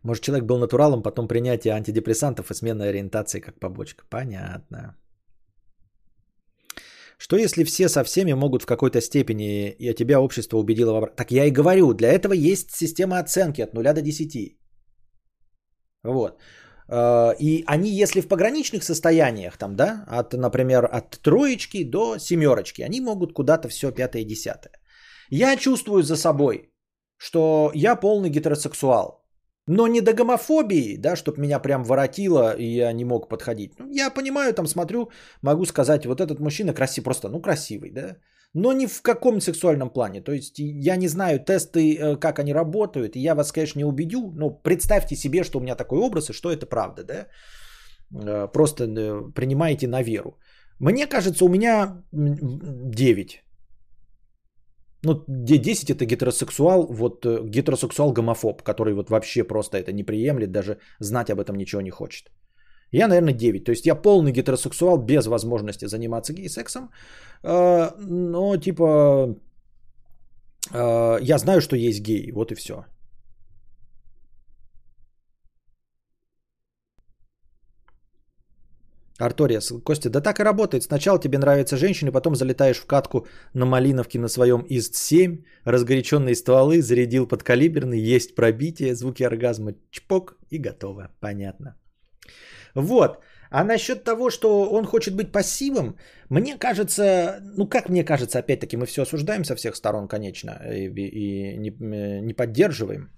Может, человек был натуралом, потом принятие антидепрессантов и смена ориентации как побочка. Понятно. Что если все со всеми могут в какой-то степени, и тебя общество убедило в обратном? Так я и говорю, для этого есть система оценки от 0 до 10. Вот. Э, и они, если в пограничных состояниях, там, да, от, например, от троечки до семерочки, они могут куда-то все пятое и десятое. Я чувствую за собой, что я полный гетеросексуал. Но не до гомофобии, да, чтобы меня прям воротило, и я не мог подходить. Ну, я понимаю, там смотрю, могу сказать, вот этот мужчина красивый, просто, ну, красивый, да но ни в каком сексуальном плане. То есть я не знаю тесты, э, как они работают, и я вас, конечно, не убедю, но представьте себе, что у меня такой образ, и что это правда, да? Э, просто э, принимайте на веру. Мне кажется, у меня 9. Ну, 10 это гетеросексуал, вот гетеросексуал-гомофоб, который вот вообще просто это не приемлет, даже знать об этом ничего не хочет. Я, наверное, 9. То есть я полный гетеросексуал без возможности заниматься гей-сексом. Э, но типа э, я знаю, что есть гей. Вот и все. Арториас, Костя, да так и работает. Сначала тебе нравятся женщины, потом залетаешь в катку на Малиновке на своем ИС-7, разгоряченные стволы, зарядил подкалиберный, есть пробитие, звуки оргазма, чпок и готово. Понятно. Вот. А насчет того, что он хочет быть пассивом, мне кажется, ну как мне кажется, опять-таки мы все осуждаем со всех сторон, конечно, и, и не, не поддерживаем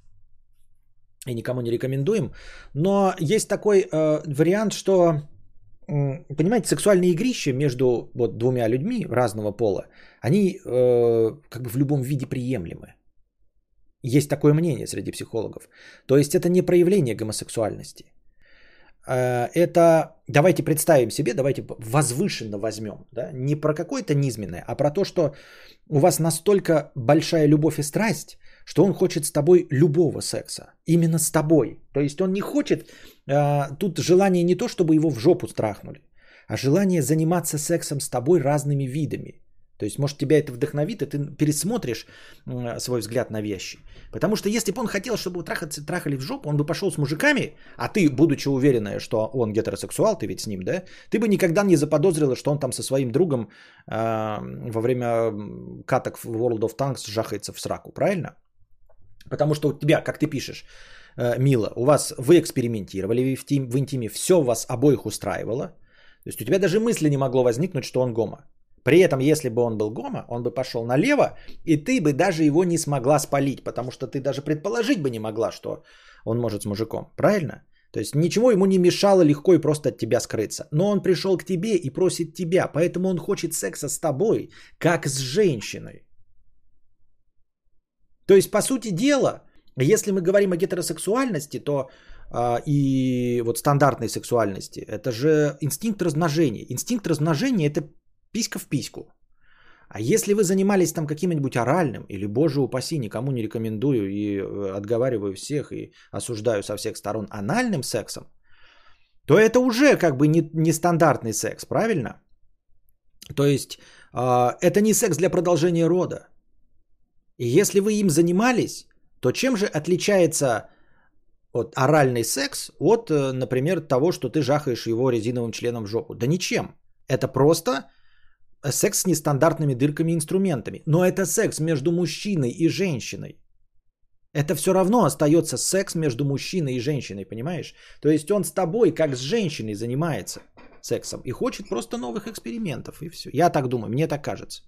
и никому не рекомендуем. Но есть такой э, вариант, что, понимаете, сексуальные игрища между вот, двумя людьми разного пола, они э, как бы в любом виде приемлемы. Есть такое мнение среди психологов. То есть это не проявление гомосексуальности. Э, это, давайте представим себе, давайте возвышенно возьмем, да, не про какое-то низменное, а про то, что у вас настолько большая любовь и страсть, что он хочет с тобой любого секса, именно с тобой. То есть он не хочет, а, тут желание не то, чтобы его в жопу страхнули, а желание заниматься сексом с тобой разными видами. То есть, может, тебя это вдохновит, и ты пересмотришь свой взгляд на вещи. Потому что если бы он хотел, чтобы трахаться, трахали в жопу, он бы пошел с мужиками, а ты, будучи уверенная, что он гетеросексуал, ты ведь с ним, да, ты бы никогда не заподозрила, что он там со своим другом э, во время каток в World of Tanks жахается в сраку, правильно? Потому что у тебя, как ты пишешь, э, Мила, у вас, вы экспериментировали в, тим, в интиме, все вас обоих устраивало, то есть у тебя даже мысли не могло возникнуть, что он гомо. При этом, если бы он был гомо, он бы пошел налево, и ты бы даже его не смогла спалить, потому что ты даже предположить бы не могла, что он может с мужиком. Правильно? То есть ничего ему не мешало легко и просто от тебя скрыться. Но он пришел к тебе и просит тебя, поэтому он хочет секса с тобой, как с женщиной. То есть, по сути дела, если мы говорим о гетеросексуальности, то а, и вот стандартной сексуальности, это же инстинкт размножения. Инстинкт размножения это писька в письку. А если вы занимались там каким-нибудь оральным, или, боже упаси, никому не рекомендую и э, отговариваю всех и осуждаю со всех сторон анальным сексом, то это уже как бы не, не секс, правильно? То есть э, это не секс для продолжения рода. И если вы им занимались, то чем же отличается от оральный секс от, э, например, того, что ты жахаешь его резиновым членом в жопу? Да ничем. Это просто секс с нестандартными дырками инструментами. Но это секс между мужчиной и женщиной. Это все равно остается секс между мужчиной и женщиной, понимаешь? То есть он с тобой, как с женщиной, занимается сексом и хочет просто новых экспериментов, и все. Я так думаю, мне так кажется.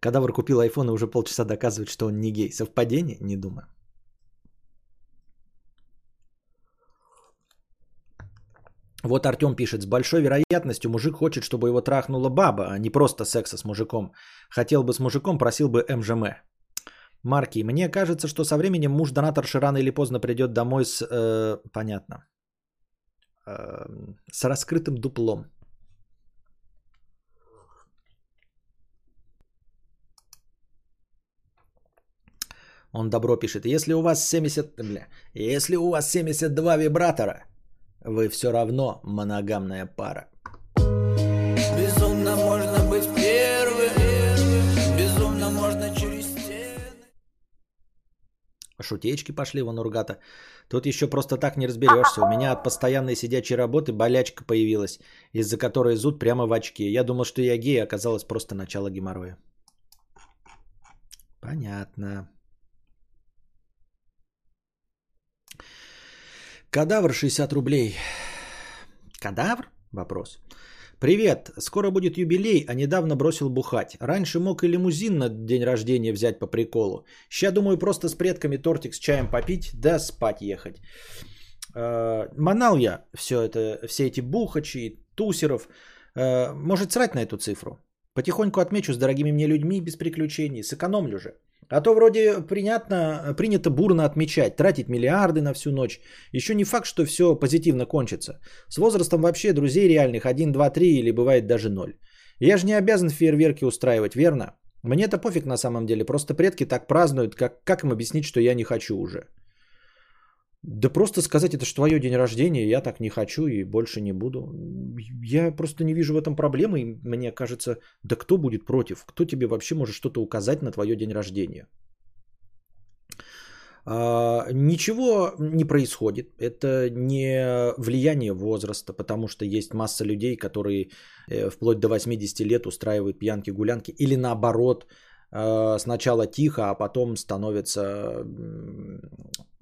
Кадавр купил iPhone и уже полчаса доказывает, что он не гей. Совпадение? Не думаю. Вот Артем пишет, с большой вероятностью мужик хочет, чтобы его трахнула баба, а не просто секса с мужиком. Хотел бы с мужиком, просил бы МЖМ. Марки, мне кажется, что со временем муж-донатор рано или поздно придет домой с... Э, понятно. Э, с раскрытым дуплом. Он добро пишет. Если у вас 70... Бля. Если у вас 72 вибратора, вы все равно моногамная пара. Безумно можно быть первым, безумно можно через стены. Шутечки пошли вон Ургата. Тут еще просто так не разберешься. У меня от постоянной сидячей работы болячка появилась, из-за которой зуд прямо в очки. Я думал, что я гей, а оказалось просто начало геморроя. Понятно. Кадавр 60 рублей. Кадавр? Вопрос. Привет, скоро будет юбилей, а недавно бросил бухать. Раньше мог и лимузин на день рождения взять по приколу. Ща думаю просто с предками тортик с чаем попить, да спать ехать. Э, манал я все это, все эти бухачи, тусеров. Э, может срать на эту цифру. Потихоньку отмечу с дорогими мне людьми без приключений. Сэкономлю же. А то вроде принятно, принято бурно отмечать, тратить миллиарды на всю ночь. Еще не факт, что все позитивно кончится. С возрастом вообще друзей реальных 1, 2, 3 или бывает даже 0. Я же не обязан фейерверки устраивать, верно? Мне-то пофиг на самом деле, просто предки так празднуют, как, как им объяснить, что я не хочу уже? Да просто сказать, это же твое день рождения, я так не хочу и больше не буду. Я просто не вижу в этом проблемы, и мне кажется, да кто будет против? Кто тебе вообще может что-то указать на твое день рождения? А, ничего не происходит. Это не влияние возраста, потому что есть масса людей, которые э, вплоть до 80 лет устраивают пьянки-гулянки, или наоборот, Э, сначала тихо, а потом становятся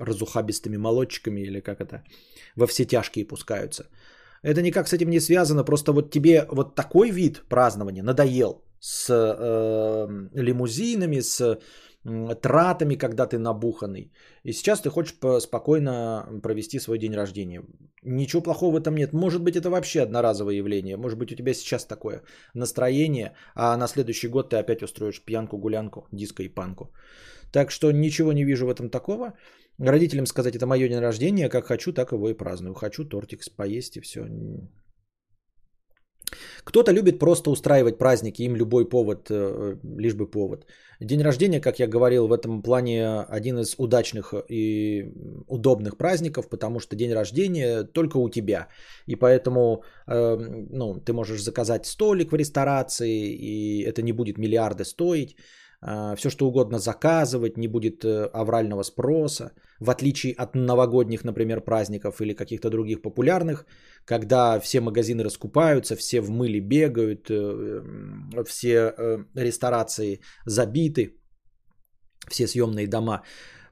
разухабистыми молодчиками или как это, во все тяжкие пускаются. Это никак с этим не связано, просто вот тебе вот такой вид празднования надоел с э, лимузинами, с тратами, когда ты набуханный. И сейчас ты хочешь спокойно провести свой день рождения. Ничего плохого в этом нет. Может быть, это вообще одноразовое явление. Может быть, у тебя сейчас такое настроение, а на следующий год ты опять устроишь пьянку, гулянку, диско и панку. Так что ничего не вижу в этом такого. Родителям сказать, это мое день рождения, как хочу, так его и праздную. Хочу тортик поесть и все. Кто-то любит просто устраивать праздники, им любой повод, э, лишь бы повод. День рождения, как я говорил, в этом плане один из удачных и удобных праздников, потому что день рождения только у тебя. И поэтому э, ну, ты можешь заказать столик в ресторации, и это не будет миллиарды стоить. А, все что угодно заказывать, не будет э, аврального спроса, в отличие от новогодних, например, праздников или каких-то других популярных, когда все магазины раскупаются, все в мыле бегают, э, все э, ресторации забиты, все съемные дома.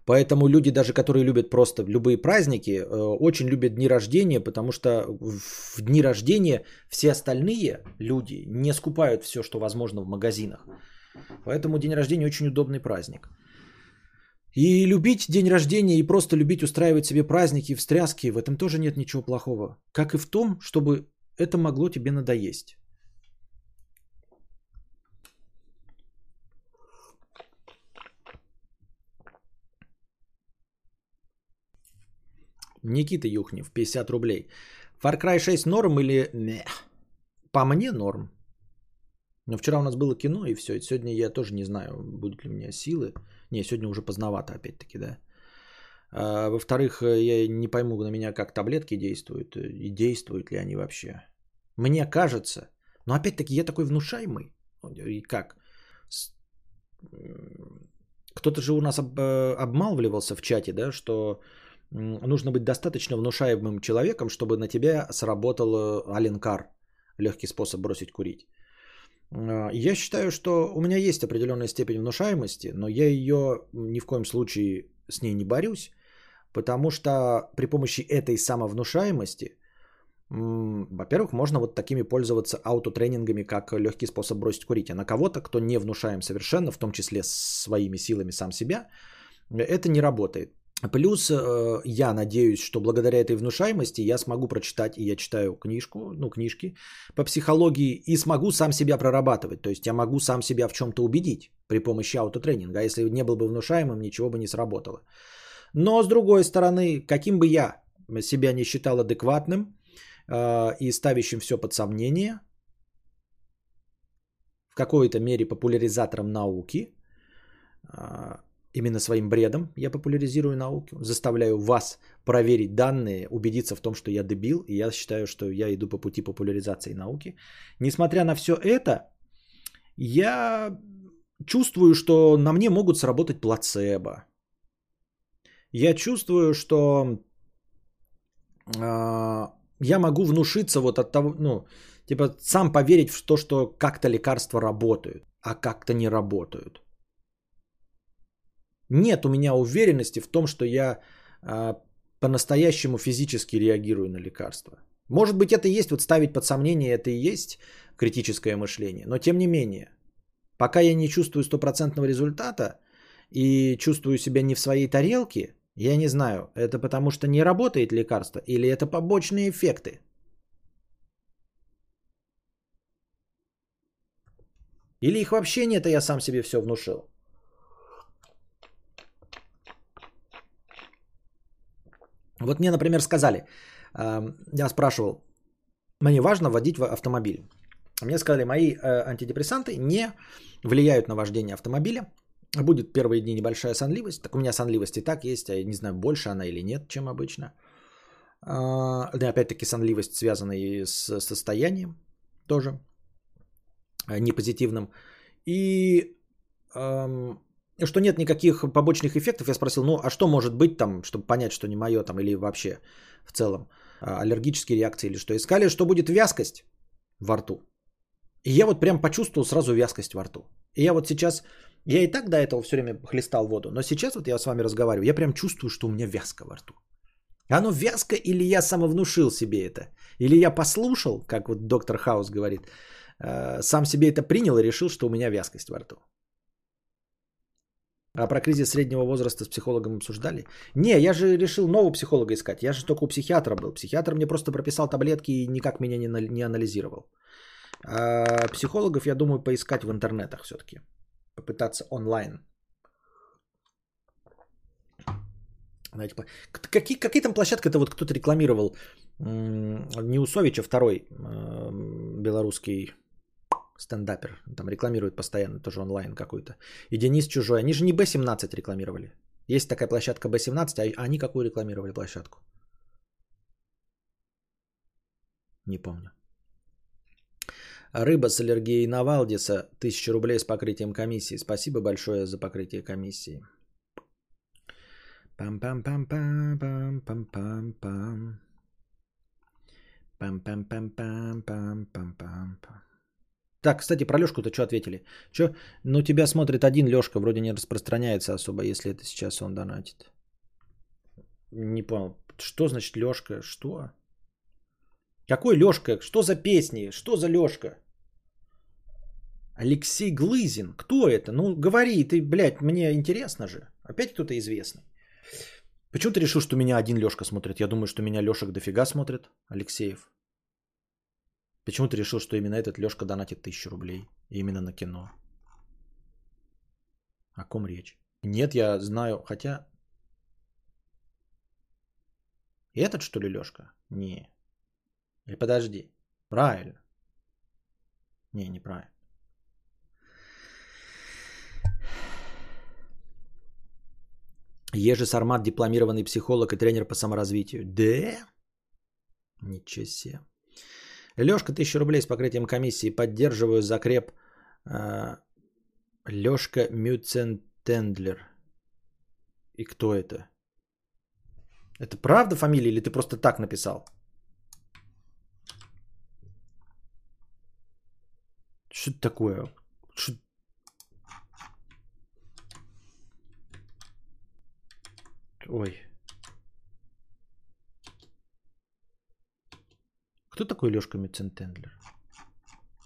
Поэтому люди, даже которые любят просто любые праздники, очень любят дни рождения, потому что в дни рождения все остальные люди не скупают все, что возможно в магазинах. Поэтому день рождения очень удобный праздник. И любить день рождения и просто любить устраивать себе праздники и встряски, в этом тоже нет ничего плохого. Как и в том, чтобы это могло тебе надоесть. Никита Юхнев, 50 рублей. Far Cry 6 норм или? По мне норм. Но вчера у нас было кино и все. Сегодня я тоже не знаю, будут ли у меня силы. Не, сегодня уже поздновато опять-таки, да. А, во-вторых, я не пойму на меня, как таблетки действуют. И действуют ли они вообще. Мне кажется. Но опять-таки я такой внушаемый. И как? Кто-то же у нас об, э, обмалвливался в чате, да, что нужно быть достаточно внушаемым человеком, чтобы на тебя сработал э, Аленкар. Легкий способ бросить курить. А, я считаю, что у меня есть определенная степень внушаемости, но я ее ни в коем случае с ней не борюсь, потому что при помощи этой самовнушаемости, во-первых, можно вот такими пользоваться аутотренингами, как легкий способ бросить курить. А на кого-то, кто не внушаем совершенно, в том числе своими силами сам себя, это не работает. Плюс э, я надеюсь, что благодаря этой внушаемости я смогу прочитать, и я читаю книжку, ну, книжки по психологии, и смогу сам себя прорабатывать. То есть я могу сам себя в чем-то убедить при помощи аутотренинга. А если не был бы внушаемым, ничего бы не сработало. Но с другой стороны, каким бы я себя не считал адекватным э, и ставящим все под сомнение, в какой-то мере популяризатором науки, э, Именно своим бредом я популяризирую науку, заставляю вас проверить данные, убедиться в том, что я дебил, и я считаю, что я иду по пути популяризации науки. Несмотря на все это, я чувствую, что на мне могут сработать плацебо. Я чувствую, что э, я могу внушиться вот от того, ну, типа сам поверить в то, что как-то лекарства работают, а как-то не работают. Нет у меня уверенности в том, что я а, по-настоящему физически реагирую на лекарства. Может быть, это и есть, вот ставить под сомнение, это и есть критическое мышление. Но тем не менее, пока я не чувствую стопроцентного результата и чувствую себя не в своей тарелке, я не знаю, это потому что не работает лекарство или это побочные эффекты. Или их вообще нет, а я сам себе все внушил. Вот мне, например, сказали, я спрашивал, мне важно водить в автомобиль. Мне сказали, мои э, антидепрессанты не влияют на вождение автомобиля. Будет первые дни небольшая сонливость. Так у меня сонливость и так есть, а я не знаю, больше она или нет, чем обычно. А, да, опять-таки сонливость связана и с состоянием тоже э, непозитивным. И что нет никаких побочных эффектов, я спросил, ну а что может быть там, чтобы понять, что не мое там или вообще в целом а, аллергические реакции или что. Искали, что будет вязкость во рту. И я вот прям почувствовал сразу вязкость во рту. И я вот сейчас, я и так до этого все время хлестал воду, но сейчас вот я с вами разговариваю, я прям чувствую, что у меня вязко во рту. Оно вязко или я самовнушил себе это? Или я послушал, как вот доктор Хаус говорит, э, сам себе это принял и решил, что у меня вязкость во рту. А про кризис среднего возраста с психологом обсуждали? Не, я же решил нового психолога искать. Я же только у психиатра был. Психиатр мне просто прописал таблетки и никак меня не, не анализировал. А психологов я думаю поискать в интернетах все-таки. Попытаться онлайн. Знаете, какие, какие там площадки это вот кто-то рекламировал? Не Усович, а второй белорусский стендапер. Там рекламирует постоянно, тоже онлайн какой-то. И Денис Чужой. Они же не B17 рекламировали. Есть такая площадка B17, а они какую рекламировали площадку? Не помню. Рыба с аллергией на Валдиса. 1000 рублей с покрытием комиссии. Спасибо большое за покрытие комиссии. Пам-пам-пам-пам-пам-пам-пам. Пам-пам-пам-пам-пам-пам-пам. Так, кстати, про Лешку-то что ответили? Что? Ну, тебя смотрит один Лешка, вроде не распространяется особо, если это сейчас он донатит. Не понял. Что значит Лешка? Что? Какой Лешка? Что за песни? Что за Лешка? Алексей Глызин. Кто это? Ну, говори, ты, блядь, мне интересно же. Опять кто-то известный. Почему ты решил, что меня один Лешка смотрит? Я думаю, что меня Лешек дофига смотрит, Алексеев. Почему ты решил, что именно этот Лешка донатит тысячу рублей? Именно на кино. О ком речь? Нет, я знаю, хотя... Этот, что ли, Лешка? Не. Или подожди. Правильно. Не, неправильно. Ежи Сармат, дипломированный психолог и тренер по саморазвитию. Да? Ничего себе. Лешка, 1000 рублей с покрытием комиссии. Поддерживаю закреп. А, Лешка Мюцентендлер. И кто это? Это правда фамилия или ты просто так написал? Что это такое? Что... Ой. Кто такой Лешка Мюцентендлер?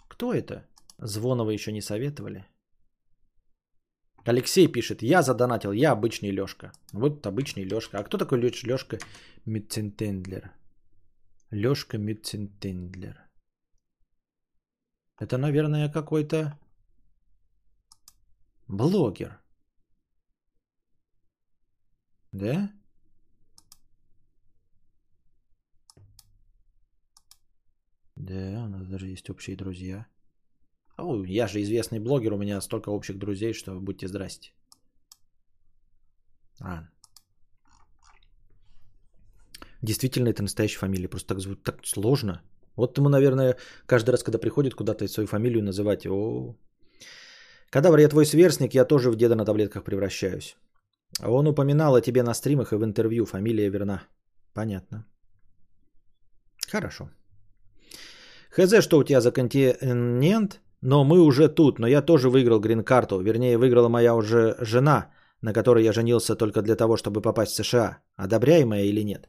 Кто это? Звонова еще не советовали? Алексей пишет, я задонатил, я обычный Лешка. Вот обычный Лешка. А кто такой Леш, Лешка Мюцентендлер? Лешка Мюцентендлер. Это, наверное, какой-то блогер. Да? Да, у нас даже есть общие друзья. О, я же известный блогер, у меня столько общих друзей, что будьте здрасте. А. Действительно, это настоящая фамилия. Просто так звучит так сложно. Вот ему, наверное, каждый раз, когда приходит куда-то свою фамилию называть, о, Кадавр, я твой сверстник, я тоже в деда на таблетках превращаюсь. Он упоминал о тебе на стримах и в интервью, фамилия верна. Понятно. Хорошо. Хз, что у тебя за континент, но мы уже тут, но я тоже выиграл грин-карту. Вернее, выиграла моя уже жена, на которой я женился только для того, чтобы попасть в США. Одобряемая или нет?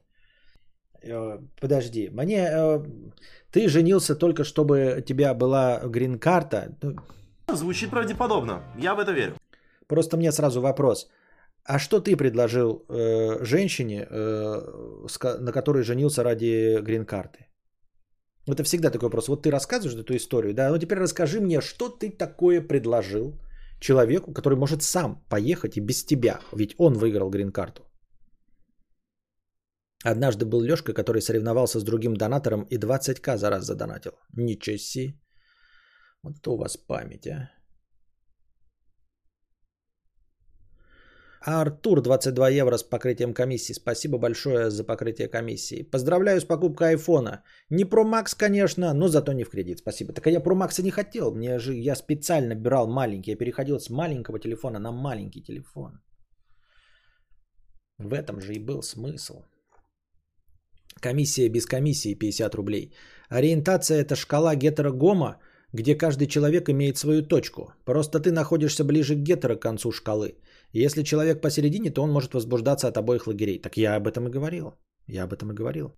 Э, подожди, мне... Э, ты женился только, чтобы у тебя была грин-карта? Ну, Звучит правдеподобно. Я в это верю. Просто мне сразу вопрос. А что ты предложил э, женщине, э, на которой женился ради грин-карты? Это всегда такой вопрос. Вот ты рассказываешь эту историю, да, ну теперь расскажи мне, что ты такое предложил человеку, который может сам поехать и без тебя, ведь он выиграл грин-карту. Однажды был Лешка, который соревновался с другим донатором и 20к за раз задонатил. Ничего себе. Вот то у вас память, а. Артур 22 евро с покрытием комиссии. Спасибо большое за покрытие комиссии. Поздравляю с покупкой айфона. Не Pro Max, конечно, но зато не в кредит. Спасибо. Так а я Pro Max не хотел. Мне же я специально брал маленький. Я переходил с маленького телефона на маленький телефон. В этом же и был смысл. Комиссия без комиссии 50 рублей. Ориентация это шкала гетерогома, где каждый человек имеет свою точку. Просто ты находишься ближе к гетеро к концу шкалы. Если человек посередине, то он может возбуждаться от обоих лагерей. Так я об этом и говорил. Я об этом и говорил.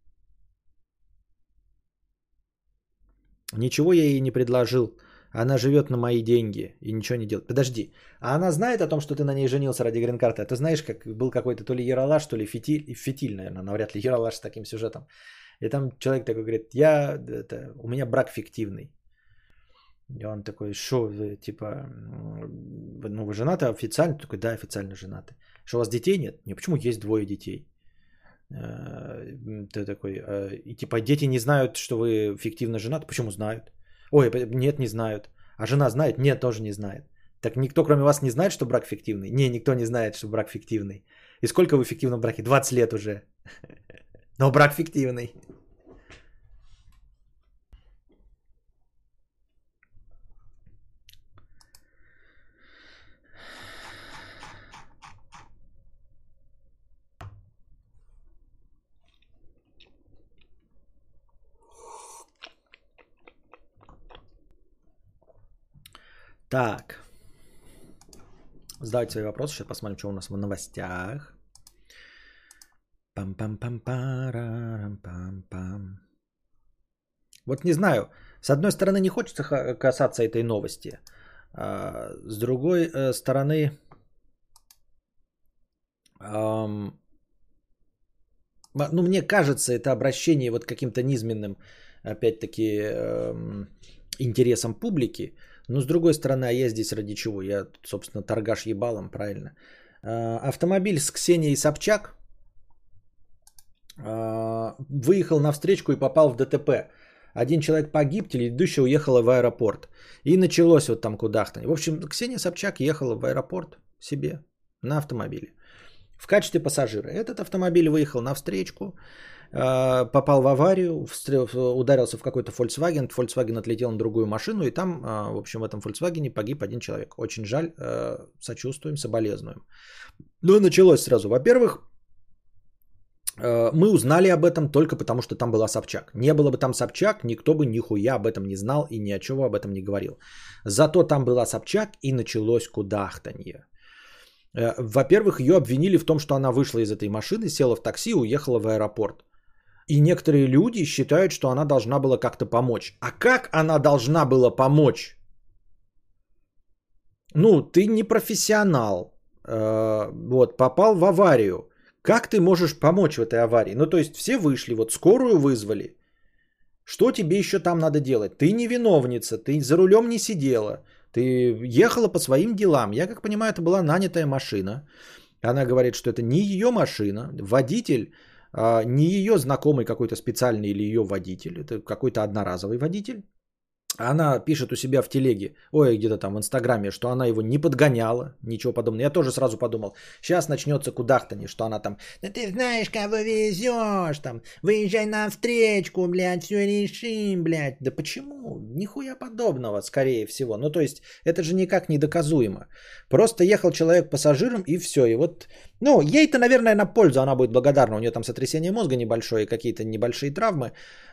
Ничего я ей не предложил. Она живет на мои деньги и ничего не делает. Подожди, а она знает о том, что ты на ней женился ради грин-карты? А ты знаешь, как был какой-то то ли яролаж, то ли фитиль, фитиль, наверное, навряд ли яролаж с таким сюжетом. И там человек такой говорит, я, это, у меня брак фиктивный. И он такой, что, типа, ну вы женаты официально? Такой, да, официально женаты. Что у вас детей нет? Не, почему есть двое детей? Э, ты такой, «Э, и типа дети не знают, что вы фиктивно женаты? Почему знают? Ой, нет, не знают. А жена знает? Нет, тоже не знает. Так никто, кроме вас, не знает, что брак фиктивный? Не, никто не знает, что брак фиктивный. И сколько вы в фиктивном браке? 20 лет уже. Но брак фиктивный. Так. Задавайте свои вопросы. Сейчас посмотрим, что у нас в новостях. пам пам пам парам пам пам Вот не знаю. С одной стороны, не хочется касаться этой новости. А с другой э, стороны, ну, мне кажется, это обращение вот каким-то низменным, опять-таки, эм, интересам публики. Но с другой стороны, а я здесь ради чего? Я, собственно, торгаш ебалом, правильно. А, Автомобиль с Ксенией Собчак а, выехал на встречку и попал в ДТП. Один человек погиб, телеведущая уехала в аэропорт. И началось вот там кудахтанье. В общем, Ксения Собчак ехала в аэропорт себе на автомобиле. В качестве пассажира. Этот автомобиль выехал на встречку, попал в аварию, ударился в какой-то Volkswagen, Volkswagen отлетел на другую машину, и там, а, в общем, в этом Volkswagen погиб один человек. Очень жаль, а, сочувствуем, соболезнуем. Но началось сразу. Во-первых, э, мы узнали об этом только потому, что там была Собчак. Не было бы там Собчак, никто бы нихуя об этом не знал и ни о чего об этом не говорил. Зато там была Собчак и началось кудахтанье. Э, Во-первых, ее обвинили в том, что она вышла из этой машины, села в такси и уехала в аэропорт. И некоторые люди считают, что она должна была как-то помочь. А как она должна была помочь? Ну, ты не профессионал. э, Вот, попал в аварию. Как ты можешь помочь в этой аварии? Ну, то есть все вышли, вот скорую вызвали. Что тебе еще там надо делать? Ты не виновница, ты за рулем не сидела. Ты ехала по своим делам. Я как понимаю, это была нанятая машина. Она говорит, что это не ее машина. Водитель, не ее знакомый какой-то специальный или ее водитель. Это какой-то одноразовый водитель. Она пишет у себя в телеге, ой, где-то там в Инстаграме, что она его не подгоняла, ничего подобного. Я тоже сразу подумал, сейчас начнется кудахтанье, что она там, да ты знаешь, кого везешь, там, выезжай на встречку, блядь, все решим, блядь. Да почему? Нихуя подобного, скорее всего. Ну, то есть, это же никак не доказуемо. Просто ехал человек пассажиром и все. И вот, ну, ей-то, наверное, на пользу она будет благодарна. У нее там сотрясение мозга небольшое и какие-то небольшие травмы.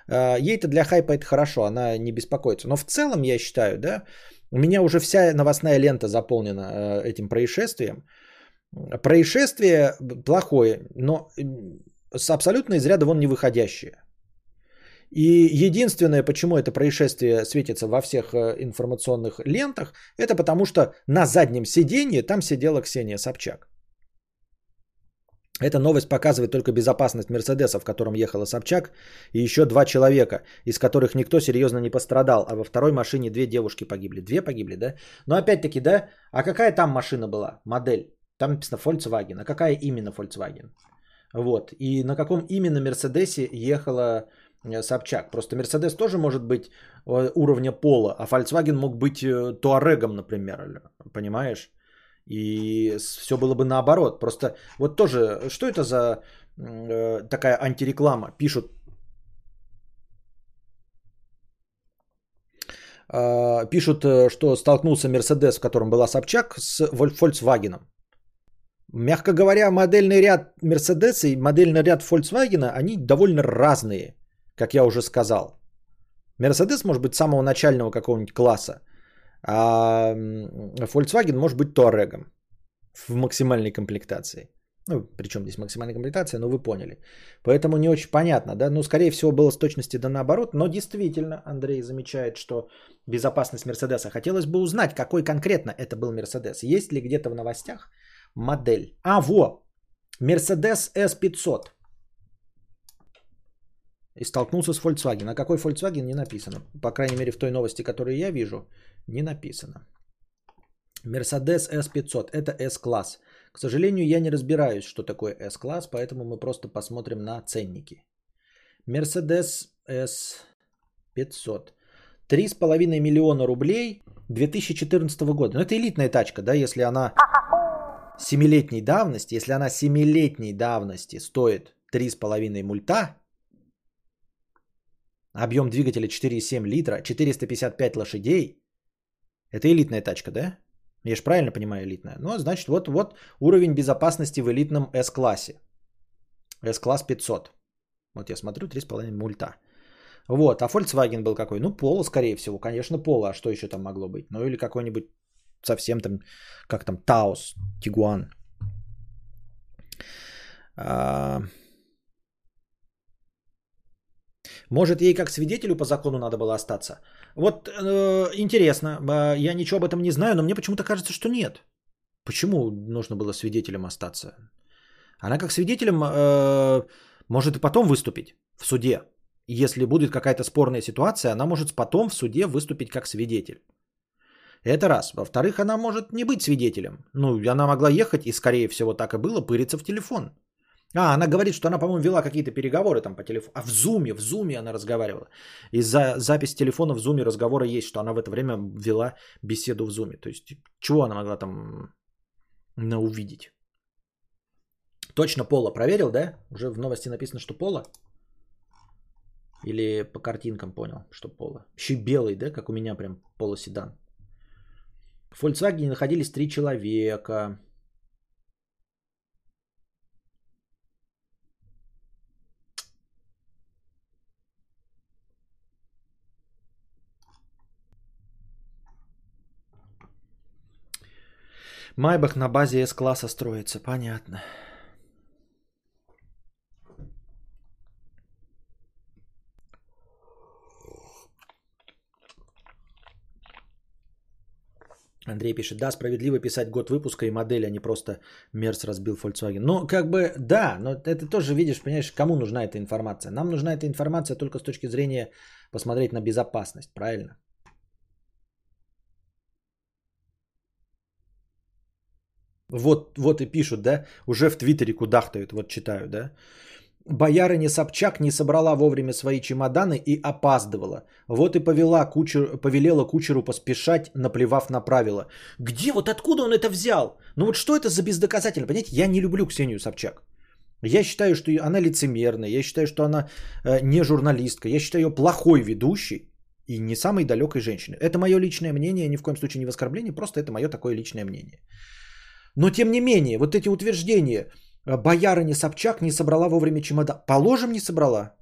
А, Ей-то для хайпа это хорошо, она не беспокоится. Но в целом, я считаю, да, у меня уже вся новостная лента заполнена э, этим происшествием. Происшествие плохое, но с абсолютно из ряда вон не выходящее. И единственное, почему это происшествие светится во всех э, информационных лентах, это потому что на заднем сиденье там сидела Ксения Собчак. Эта новость показывает только безопасность Мерседеса, в котором ехала Собчак, и еще два человека, из которых никто серьезно не пострадал, а во второй машине две девушки погибли. Две погибли, да? Но опять-таки, да, а какая там машина была, модель? Там написано Volkswagen. А какая именно Volkswagen? Вот. И на каком именно Мерседесе ехала э, Собчак? Просто Мерседес тоже может быть э, уровня пола, а Volkswagen мог быть э, Туарегом, например, понимаешь? И все было бы наоборот. Просто вот тоже, что это за э, такая антиреклама? Пишут. э, Пишут, что столкнулся Мерседес, в котором была Собчак, с Volkswagen. Мягко говоря, модельный ряд Мерседеса и модельный ряд Volkswagen, они довольно разные, как я уже сказал. Мерседес может быть самого начального какого-нибудь класса, а Volkswagen может быть Touareg в максимальной комплектации. Ну, причем здесь максимальная комплектация, но вы поняли. Поэтому не очень понятно, да. Ну, скорее всего, было с точности да наоборот. Но действительно, Андрей замечает, что безопасность Мерседеса. Хотелось бы узнать, какой конкретно это был Мерседес. Есть ли где-то в новостях модель? А, во! Мерседес S500. И столкнулся с Volkswagen. А какой Volkswagen не написано. По крайней мере, в той новости, которую я вижу, не написано. Mercedes S500. Это S-класс. К сожалению, я не разбираюсь, что такое S-класс, поэтому мы просто посмотрим на ценники. Mercedes S500. 3,5 миллиона рублей 2014 года. Ну, это элитная тачка, да, если она 7-летней давности, если она 7-летней давности стоит 3,5 мульта, объем двигателя 4,7 литра, 455 лошадей, это элитная тачка, да? Я же правильно понимаю элитная. Ну, значит, вот, вот уровень безопасности в элитном S-классе. S-класс 500. Вот я смотрю, 3,5 мульта. Вот, а Volkswagen был какой? Ну, Polo, скорее всего, конечно, Polo. А что еще там могло быть? Ну, или какой-нибудь совсем там, как там, Таос, Тигуан. А... Может, ей как свидетелю по закону надо было остаться? Вот э, интересно, э, я ничего об этом не знаю, но мне почему-то кажется, что нет. Почему нужно было свидетелем остаться? Она как свидетелем э, может и потом выступить в суде. Если будет какая-то спорная ситуация, она может потом в суде выступить как свидетель. Это раз. Во-вторых, она может не быть свидетелем. Ну, она могла ехать, и скорее всего так и было, пыриться в телефон. А, она говорит, что она, по-моему, вела какие-то переговоры там по телефону. А в зуме, в зуме она разговаривала. И за запись телефона в зуме разговора есть, что она в это время вела беседу в зуме. То есть, чего она могла там увидеть? Точно Пола проверил, да? Уже в новости написано, что Пола? Или по картинкам понял, что Пола? Еще белый, да? Как у меня прям Пола седан. В Volkswagen находились три человека. Майбах на базе С-класса строится, понятно. Андрей пишет, да, справедливо писать год выпуска и модель, а не просто Мерс разбил Volkswagen. Ну, как бы, да, но это тоже, видишь, понимаешь, кому нужна эта информация? Нам нужна эта информация только с точки зрения посмотреть на безопасность, правильно? Вот, вот и пишут, да, уже в Твиттере кудахтают, вот читаю, да. Боярыня Собчак не собрала вовремя свои чемоданы и опаздывала. Вот и повела кучер, повелела кучеру поспешать, наплевав на правила. Где, вот откуда он это взял? Ну вот что это за бездоказательно? Понимаете, я не люблю Ксению Собчак. Я считаю, что она лицемерная, я считаю, что она э, не журналистка, я считаю ее плохой ведущей и не самой далекой женщиной. Это мое личное мнение, ни в коем случае не в оскорблении, просто это мое такое личное мнение. Но тем не менее, вот эти утверждения, э, боярыня Собчак не собрала вовремя чемодан. Положим, не собрала.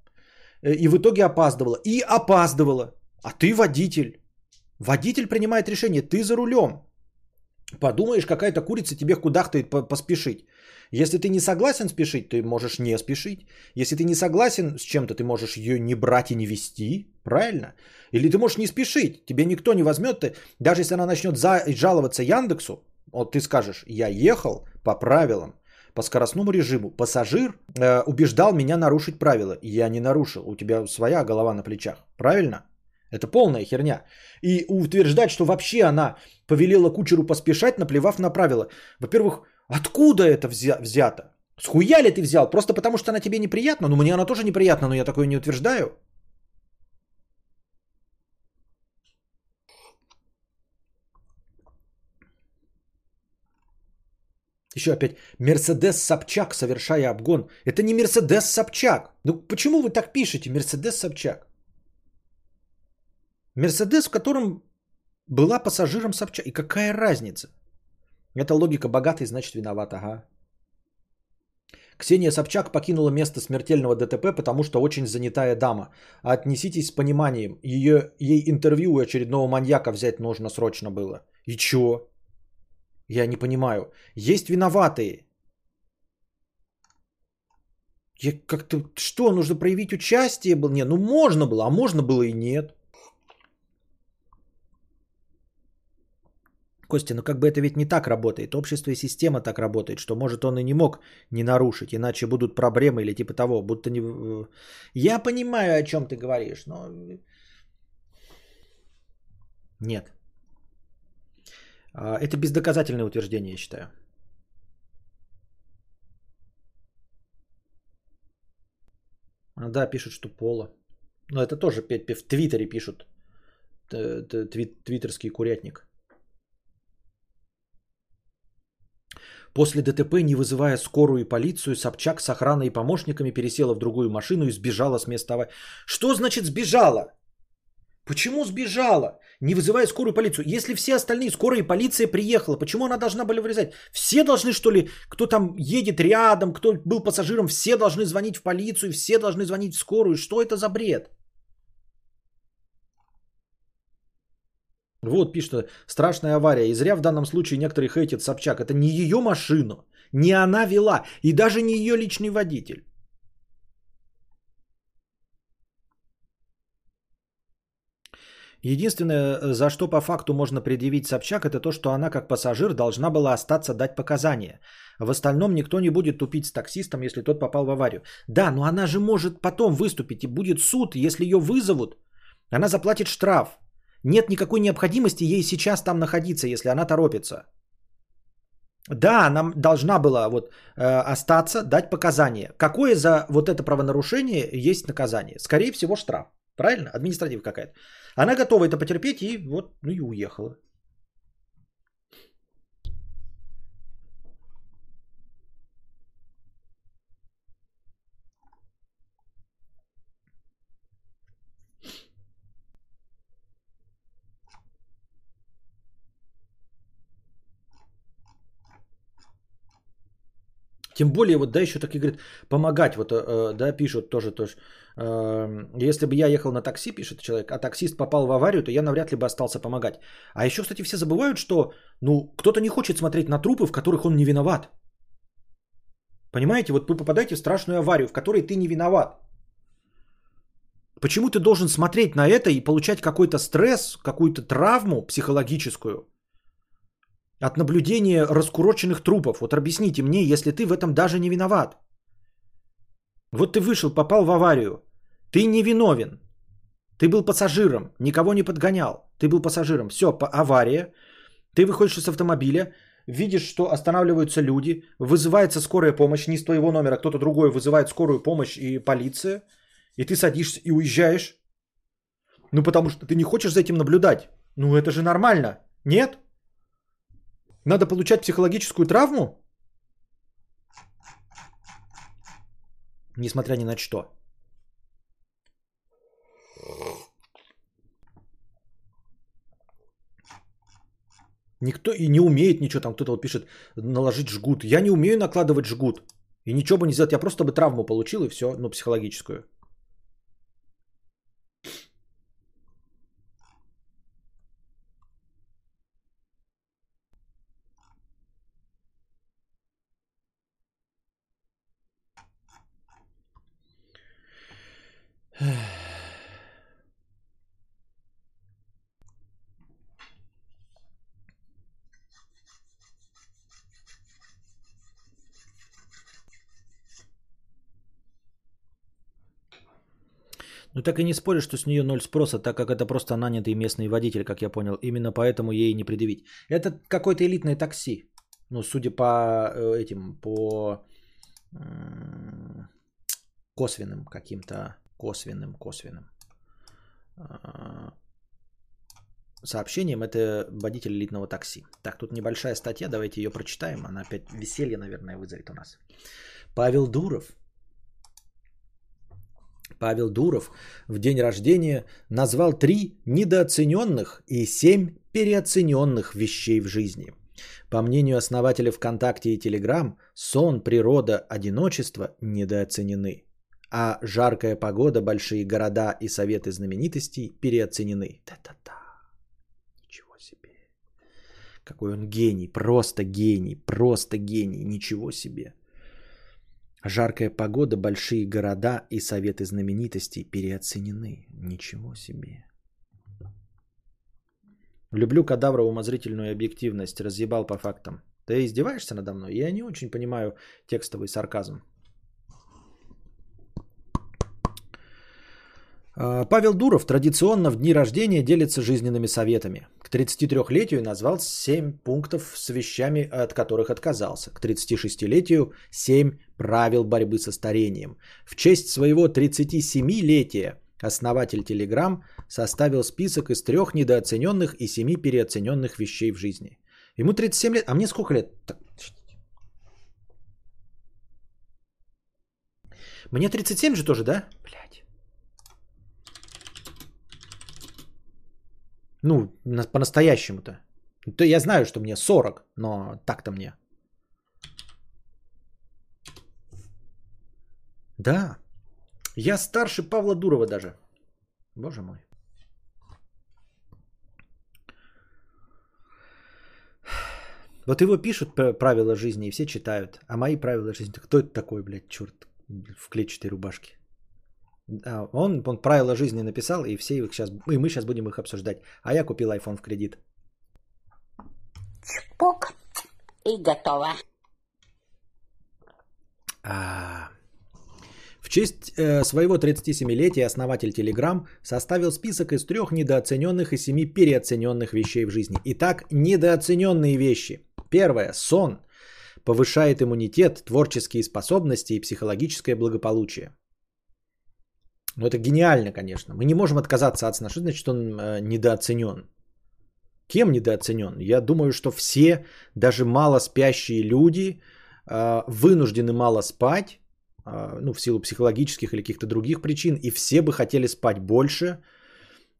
Э, и в итоге опаздывала. И опаздывала. А ты водитель. Водитель принимает решение, ты за рулем. Подумаешь, какая-то курица тебе кудахтает поспешить. Если ты не согласен спешить, ты можешь не спешить. Если ты не согласен с чем-то, ты можешь ее не брать и не вести. Правильно? Или ты можешь не спешить. Тебе никто не возьмет. Ты, даже если она начнет за, жаловаться Яндексу, вот ты скажешь, я ехал по правилам, по скоростному режиму. Пассажир э, убеждал меня нарушить правила. Я не нарушил. У тебя своя голова на плечах. Правильно? Это полная херня. И утверждать, что вообще она повелела кучеру поспешать, наплевав на правила. Во-первых, откуда это взя- взято? Схуя ли ты взял? Просто потому, что она тебе неприятна? Ну, мне она тоже неприятна, но я такое не утверждаю. Еще опять Мерседес Собчак, совершая обгон. Это не Мерседес Собчак. Ну почему вы так пишете? Мерседес Собчак. Мерседес, в котором была пассажиром Собчак. И какая разница? Это логика богатый, значит виноват. Ага. Ксения Собчак покинула место смертельного ДТП, потому что очень занятая дама. Отнеситесь с пониманием. Ее, ей интервью у очередного маньяка взять нужно срочно было. И чё? Я не понимаю. Есть виноватые. Я как-то... Что, нужно проявить участие? Был? Не, ну можно было, а можно было и нет. Костя, ну как бы это ведь не так работает. Общество и система так работает, что может он и не мог не нарушить, иначе будут проблемы или типа того. Будто не... Я понимаю, о чем ты говоришь, но... Нет. А, это бездоказательное утверждение, я считаю. А, да, пишут, что Пола. Но это тоже в Твиттере пишут. Твиттерский курятник. После ДТП, не вызывая скорую и полицию, Собчак с охраной и помощниками пересела в другую машину и сбежала с места аварии. Что значит сбежала? Почему сбежала? Не вызывая скорую полицию. Если все остальные, скорая полиция приехала, почему она должна была вырезать? Все должны, что ли, кто там едет рядом, кто был пассажиром, все должны звонить в полицию, все должны звонить в скорую. Что это за бред? Вот пишет, страшная авария. И зря в данном случае некоторые хейтят Собчак. Это не ее машину, не она вела, и даже не ее личный водитель. Единственное, за что по факту можно предъявить Собчак, это то, что она как пассажир должна была остаться дать показания. В остальном никто не будет тупить с таксистом, если тот попал в аварию. Да, но она же может потом выступить, и будет суд, если ее вызовут. Она заплатит штраф. Нет никакой необходимости ей сейчас там находиться, если она торопится. Да, она должна была вот э, остаться, дать показания. Какое за вот это правонарушение есть наказание? Скорее всего, штраф. Правильно? Административа какая-то. Она готова это потерпеть и вот, ну и уехала. Тем более, вот, да, еще такие говорят, помогать, вот, э, да, пишут тоже, тоже. Э, если бы я ехал на такси, пишет человек, а таксист попал в аварию, то я навряд ли бы остался помогать. А еще, кстати, все забывают, что, ну, кто-то не хочет смотреть на трупы, в которых он не виноват. Понимаете, вот вы попадаете в страшную аварию, в которой ты не виноват. Почему ты должен смотреть на это и получать какой-то стресс, какую-то травму психологическую – от наблюдения раскуроченных трупов. Вот объясните мне, если ты в этом даже не виноват. Вот ты вышел, попал в аварию. Ты не виновен. Ты был пассажиром, никого не подгонял. Ты был пассажиром. Все, по авария. Ты выходишь из автомобиля, видишь, что останавливаются люди, вызывается скорая помощь, не с твоего номера, кто-то другой вызывает скорую помощь и полиция, и ты садишься и уезжаешь. Ну, потому что ты не хочешь за этим наблюдать. Ну, это же нормально. Нет? Надо получать психологическую травму? Несмотря ни на что. Никто и не умеет ничего, там кто-то вот пишет, наложить жгут. Я не умею накладывать жгут. И ничего бы не сделать, я просто бы травму получил и все, ну, психологическую. Ну так и не споришь, что с нее ноль спроса, так как это просто нанятый местный водитель, как я понял. Именно поэтому ей не предъявить. Это какое-то элитное такси. Ну, судя по э, этим, по косвенным каким-то, косвенным, косвенным а, сообщением, это водитель элитного такси. Так, тут небольшая статья, давайте ее прочитаем. Она опять веселье, наверное, вызовет у нас. Павел Дуров Павел Дуров в день рождения назвал три недооцененных и семь переоцененных вещей в жизни. По мнению основателя ВКонтакте и Телеграм, сон, природа, одиночество недооценены. А жаркая погода, большие города и советы знаменитостей переоценены. Та-та-та. Ничего себе. Какой он гений, просто гений, просто гений, ничего себе. Жаркая погода, большие города и советы знаменитостей переоценены. Ничего себе. Люблю кадавра умозрительную объективность. Разъебал по фактам. Ты издеваешься надо мной? Я не очень понимаю текстовый сарказм. Павел Дуров традиционно в дни рождения делится жизненными советами. К 33-летию назвал 7 пунктов с вещами, от которых отказался. К 36-летию 7 правил борьбы со старением. В честь своего 37-летия основатель Telegram составил список из трех недооцененных и семи переоцененных вещей в жизни. Ему 37 лет, а мне сколько лет? Мне 37 же тоже, да? Блять. Ну, по-настоящему-то. То я знаю, что мне 40, но так-то мне. Да. Я старше Павла Дурова даже. Боже мой. Вот его пишут правила жизни, и все читают. А мои правила жизни, кто это такой, блядь, черт, в клетчатой рубашке? А он, он правила жизни написал, и все их сейчас, и мы сейчас будем их обсуждать. А я купил iPhone в кредит. Чпок. И готово. А, В честь э, своего 37-летия основатель Telegram составил список из трех недооцененных и семи переоцененных вещей в жизни. Итак, недооцененные вещи. Первое. Сон. Повышает иммунитет, творческие способности и психологическое благополучие. Ну, это гениально, конечно. Мы не можем отказаться от сна. Что значит он э, недооценен? Кем недооценен? Я думаю, что все, даже мало спящие люди, э, вынуждены мало спать, э, ну, в силу психологических или каких-то других причин, и все бы хотели спать больше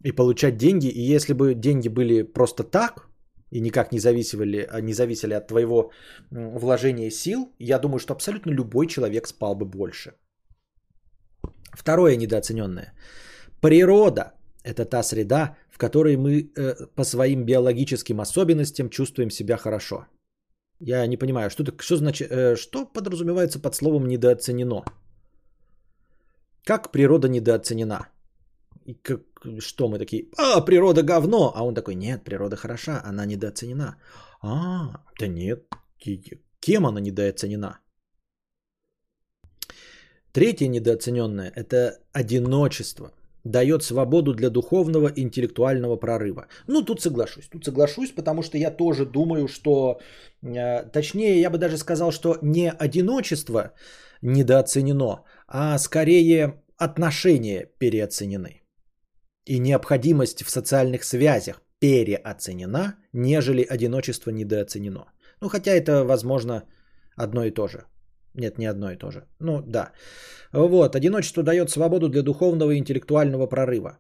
и получать деньги. И если бы деньги были просто так, и никак не зависели, не зависели от твоего вложения сил, я думаю, что абсолютно любой человек спал бы больше. Второе недооцененное. Природа – это та среда, в которой мы э, по своим биологическим особенностям чувствуем себя хорошо. Я не понимаю, что, что значит, э, что подразумевается под словом недооценено? Как природа недооценена? И как, что мы такие, а, природа говно, а он такой, нет, природа хороша, она недооценена. А, да нет, кем она недооценена? Третье недооцененное – это одиночество. Дает свободу для духовного интеллектуального прорыва. Ну, тут соглашусь. Тут соглашусь, потому что я тоже думаю, что... Э, точнее, я бы даже сказал, что не одиночество недооценено, а скорее отношения переоценены. И необходимость в социальных связях переоценена, нежели одиночество недооценено. Ну, хотя это, возможно, одно и то же. Нет, не одно и то же. Ну, да. Вот, одиночество дает свободу для духовного и интеллектуального прорыва.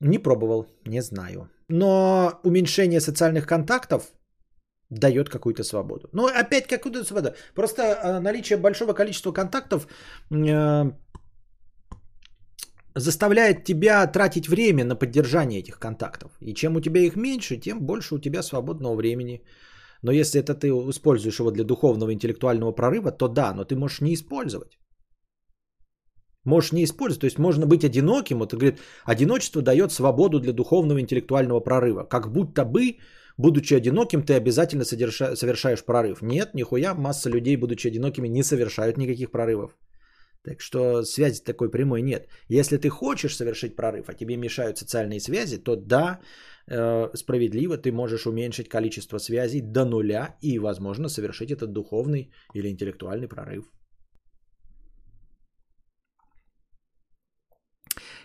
Не пробовал, не знаю. Но уменьшение социальных контактов дает какую-то свободу. Ну, опять какую-то свободу. Просто э, наличие большого количества контактов э, заставляет тебя тратить время на поддержание этих контактов. И чем у тебя их меньше, тем больше у тебя свободного времени. Но если это ты используешь его для духовного интеллектуального прорыва, то да, но ты можешь не использовать. Можешь не использовать. То есть можно быть одиноким. Вот говорит, одиночество дает свободу для духовного интеллектуального прорыва. Как будто бы, будучи одиноким, ты обязательно содерша- совершаешь прорыв. Нет, нихуя, масса людей, будучи одинокими, не совершают никаких прорывов. Так что связи такой прямой нет. Если ты хочешь совершить прорыв, а тебе мешают социальные связи, то да, справедливо ты можешь уменьшить количество связей до нуля и, возможно, совершить этот духовный или интеллектуальный прорыв.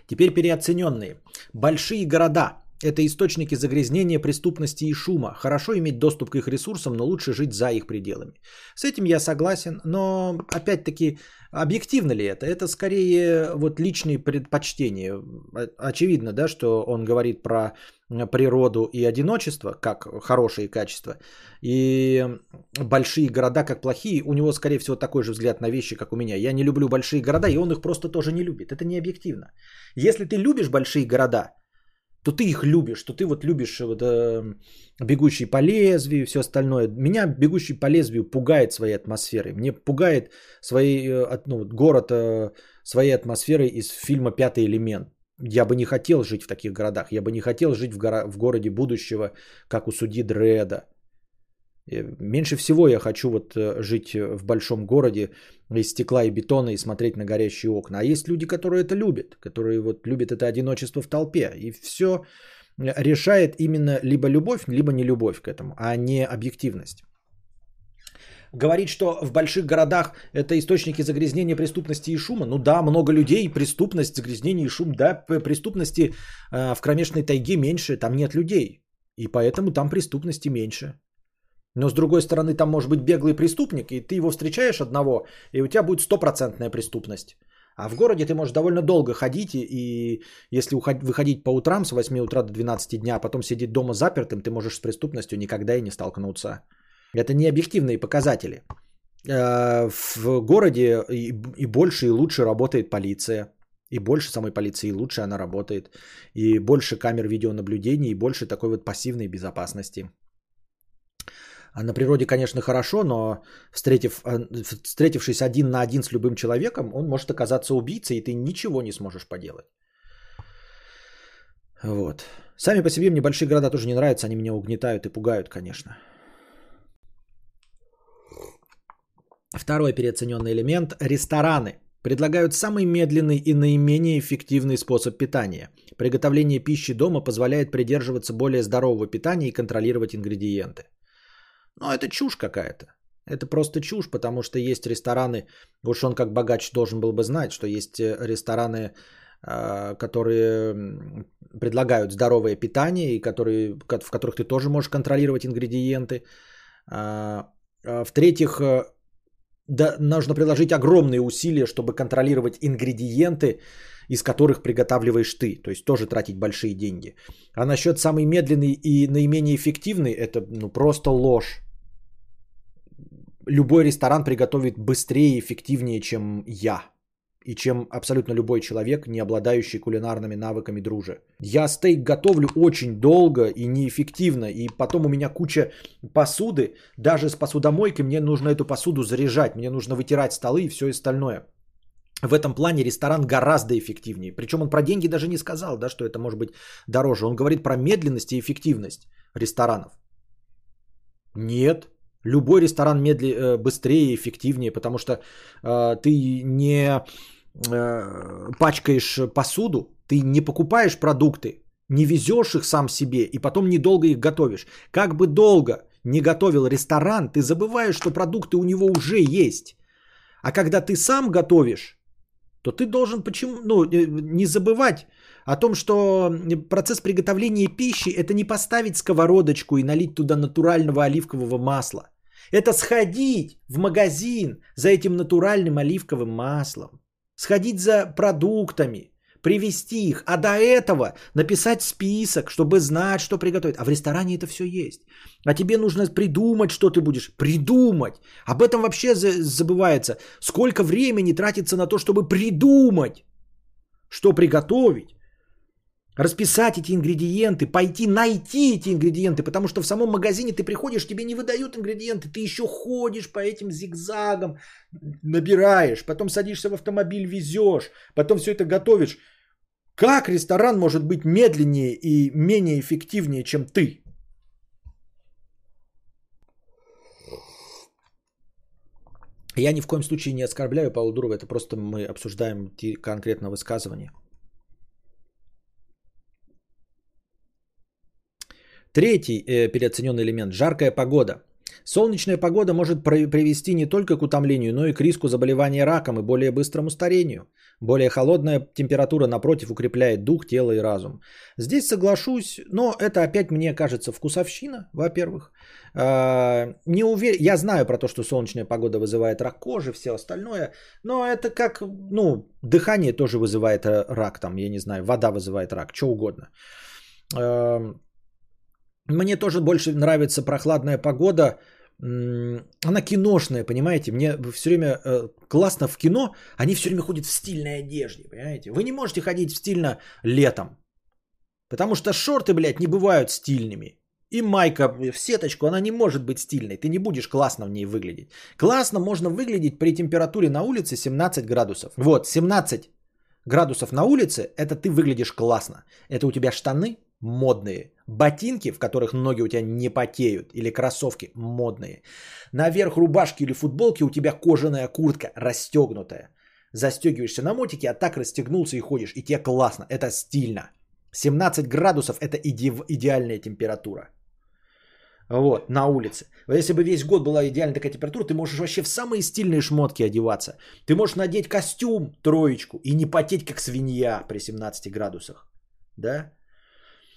Теперь переоцененные. Большие города – это источники загрязнения, преступности и шума. Хорошо иметь доступ к их ресурсам, но лучше жить за их пределами. С этим я согласен, но опять-таки объективно ли это? Это скорее вот личные предпочтения. Очевидно, да, что он говорит про природу и одиночество как хорошие качества, и большие города как плохие. У него, скорее всего, такой же взгляд на вещи, как у меня. Я не люблю большие города, и он их просто тоже не любит. Это не объективно. Если ты любишь большие города, то ты их любишь, то ты вот любишь вот, э, бегущий по лезвию, все остальное. Меня бегущий по лезвию пугает своей атмосферой. Мне пугает своей, э, ну, город э, своей атмосферой из фильма «Пятый элемент». Я бы не хотел жить в таких городах. Я бы не хотел жить в, горо- в городе будущего, как у судьи Дреда. Э, Меньше всего я хочу вот э, жить в большом городе из стекла и бетона и смотреть на горящие окна. А есть люди, которые это любят, которые вот любят это одиночество в толпе. И все решает именно либо любовь, либо не любовь к этому, а не объективность. Говорить, что в больших городах это источники загрязнения преступности и шума. Ну да, много людей, преступность, загрязнение и шум. Да, преступности э, в кромешной тайге меньше, там нет людей. И поэтому там преступности меньше. Но с другой стороны, там может быть беглый преступник, и ты его встречаешь одного, и у тебя будет стопроцентная преступность. А в городе ты можешь довольно долго ходить, и, если выходить по утрам с 8 утра до 12 дня, а потом сидеть дома запертым, ты можешь с преступностью никогда и не столкнуться. Это не объективные показатели. Э, В городе и больше, и лучше работает полиция. И больше самой полиции, и лучше она работает. И больше камер видеонаблюдения, и больше такой вот пассивной безопасности. А на природе, конечно, хорошо, но встретив, э, встретившись один на один с любым человеком, он может оказаться убийцей, и ты ничего не сможешь поделать. Вот. Сами по себе мне большие города тоже не нравятся, они меня угнетают и пугают, конечно. Второй переоцененный элемент – рестораны. Предлагают самый медленный и наименее эффективный способ питания. Приготовление пищи дома позволяет придерживаться более здорового питания и контролировать ингредиенты. Но это чушь какая-то. Это просто чушь, потому что есть рестораны, уж он как богач должен был бы знать, что есть э, рестораны, а, которые предлагают здоровое питание, и которые, в которых ты тоже можешь контролировать ингредиенты. А, а, в-третьих, э, да, нужно приложить огромные усилия, чтобы контролировать ингредиенты, из которых приготавливаешь ты. То есть тоже тратить большие деньги. А насчет самый медленный и наименее эффективный, это ну, просто ложь. Любой ресторан приготовит быстрее и эффективнее, чем я и чем абсолютно любой человек, не обладающий кулинарными навыками дружи. Я стейк готовлю очень долго и неэффективно, и потом у меня куча посуды, даже с посудомойкой мне нужно эту посуду заряжать, мне нужно вытирать столы и все остальное. В этом плане ресторан гораздо эффективнее. Причем он про деньги даже не сказал, да, что это может быть дороже. Он говорит про медленность и эффективность ресторанов. Нет, любой ресторан медли, э, быстрее и эффективнее, потому что э, ты не Э, пачкаешь посуду, ты не покупаешь продукты, не везешь их сам себе и потом недолго их готовишь. Как бы долго не готовил ресторан, ты забываешь, что продукты у него уже есть. А когда ты сам готовишь, то ты должен почему, ну, э, не забывать о том, что процесс приготовления пищи это не поставить сковородочку и налить туда натурального оливкового масла. Это сходить в магазин за этим натуральным оливковым маслом сходить за продуктами, привезти их, а до этого написать список, чтобы знать, что приготовить. А в ресторане это все есть. А тебе нужно придумать, что ты будешь. Придумать. Об этом вообще забывается. Сколько времени тратится на то, чтобы придумать, что приготовить расписать эти ингредиенты, пойти найти эти ингредиенты, потому что в самом магазине ты приходишь, тебе не выдают ингредиенты, ты еще ходишь по этим зигзагам, набираешь, потом садишься в автомобиль, везешь, потом все это готовишь. Как ресторан может быть медленнее и менее эффективнее, чем ты? Я ни в коем случае не оскорбляю Павла Дурова, это просто мы обсуждаем конкретно высказывание. Третий э, переоцененный элемент – жаркая погода. Солнечная погода может привести не только к утомлению, но и к риску заболевания раком и более быстрому старению. Более холодная температура, напротив, укрепляет дух, тело и разум. Здесь соглашусь, но это опять мне кажется вкусовщина, во-первых. А, не увер... Я знаю про то, что солнечная погода вызывает рак кожи, все остальное, но это как, ну, дыхание тоже вызывает э, рак, там, я не знаю, вода вызывает рак, что угодно. Мне тоже больше нравится прохладная погода. Она киношная, понимаете? Мне все время э, классно в кино. Они все время ходят в стильной одежде, понимаете? Вы не можете ходить в стильно летом. Потому что шорты, блядь, не бывают стильными. И майка в сеточку, она не может быть стильной. Ты не будешь классно в ней выглядеть. Классно можно выглядеть при температуре на улице 17 градусов. Вот, 17 градусов на улице, это ты выглядишь классно. Это у тебя штаны модные. Ботинки, в которых ноги у тебя не потеют, или кроссовки модные. Наверх рубашки или футболки у тебя кожаная куртка расстегнутая. Застегиваешься на мотике, а так расстегнулся и ходишь. И тебе классно, это стильно. 17 градусов это иде- идеальная температура. Вот, на улице. Если бы весь год была идеальная такая температура, ты можешь вообще в самые стильные шмотки одеваться. Ты можешь надеть костюм троечку и не потеть как свинья при 17 градусах. Да?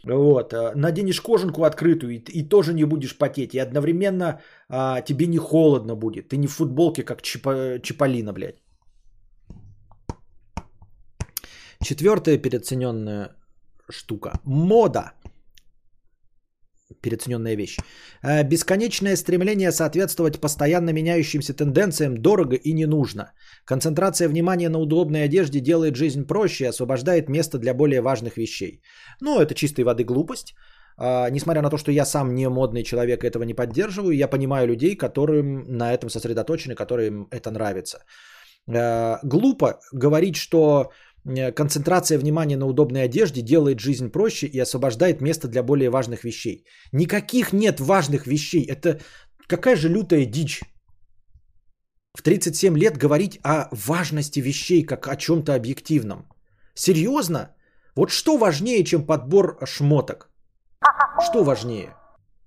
Вот, э, наденешь кожанку открытую и, и тоже не будешь потеть. И одновременно а, тебе не холодно будет. Ты не в футболке, как Чипа, Чиполлино, блядь. Четвертая переоцененная штука. Мода переоцененная вещь. Э, бесконечное стремление соответствовать постоянно меняющимся тенденциям дорого и не нужно. Концентрация внимания на удобной одежде делает жизнь проще и освобождает место для более важных вещей. Ну, это чистой воды глупость. А, несмотря на то, что я сам не модный человек, этого не поддерживаю, я понимаю людей, которым на этом сосредоточены, которым это нравится. А, глупо говорить, что э, концентрация внимания на удобной одежде делает жизнь проще и освобождает место для более важных вещей. Никаких нет важных вещей. Это какая же лютая дичь. В 37 лет говорить о важности вещей как о чем-то объективном. Серьезно? Вот что важнее, чем подбор шмоток? Что важнее?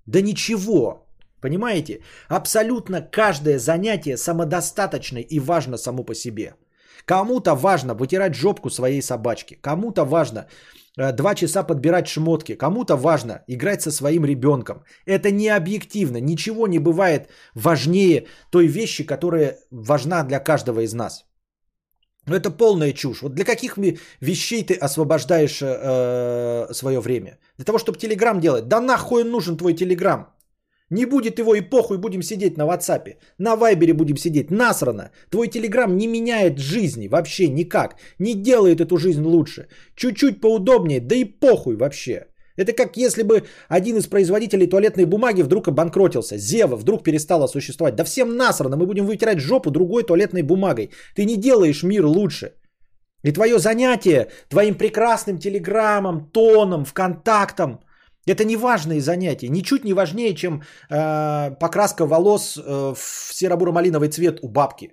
Да ничего. Понимаете? Абсолютно каждое занятие самодостаточно и важно само по себе. Кому-то важно вытирать жопку своей собачки. Кому-то важно э, два часа подбирать шмотки. Кому-то важно играть со своим ребенком. Это не объективно. Ничего не бывает важнее той вещи, которая важна для каждого из нас. Но это полная чушь. Вот для каких вещей ты освобождаешь э, свое время? Для того, чтобы Телеграм делать. Да нахуй нужен твой Телеграм? Не будет его и похуй, будем сидеть на WhatsApp. На Вайбере будем сидеть. Насрано. Твой Телеграм не меняет жизни вообще никак. Не делает эту жизнь лучше. Чуть-чуть поудобнее, да и похуй вообще. Это как если бы один из производителей туалетной бумаги вдруг обанкротился. Зева вдруг перестала существовать. Да всем насрано, мы будем вытирать жопу другой туалетной бумагой. Ты не делаешь мир лучше. И твое занятие твоим прекрасным телеграммом, тоном, вконтактом, это не важные занятия, ничуть не важнее, чем э, покраска волос э, в серо-буро-малиновый цвет у бабки.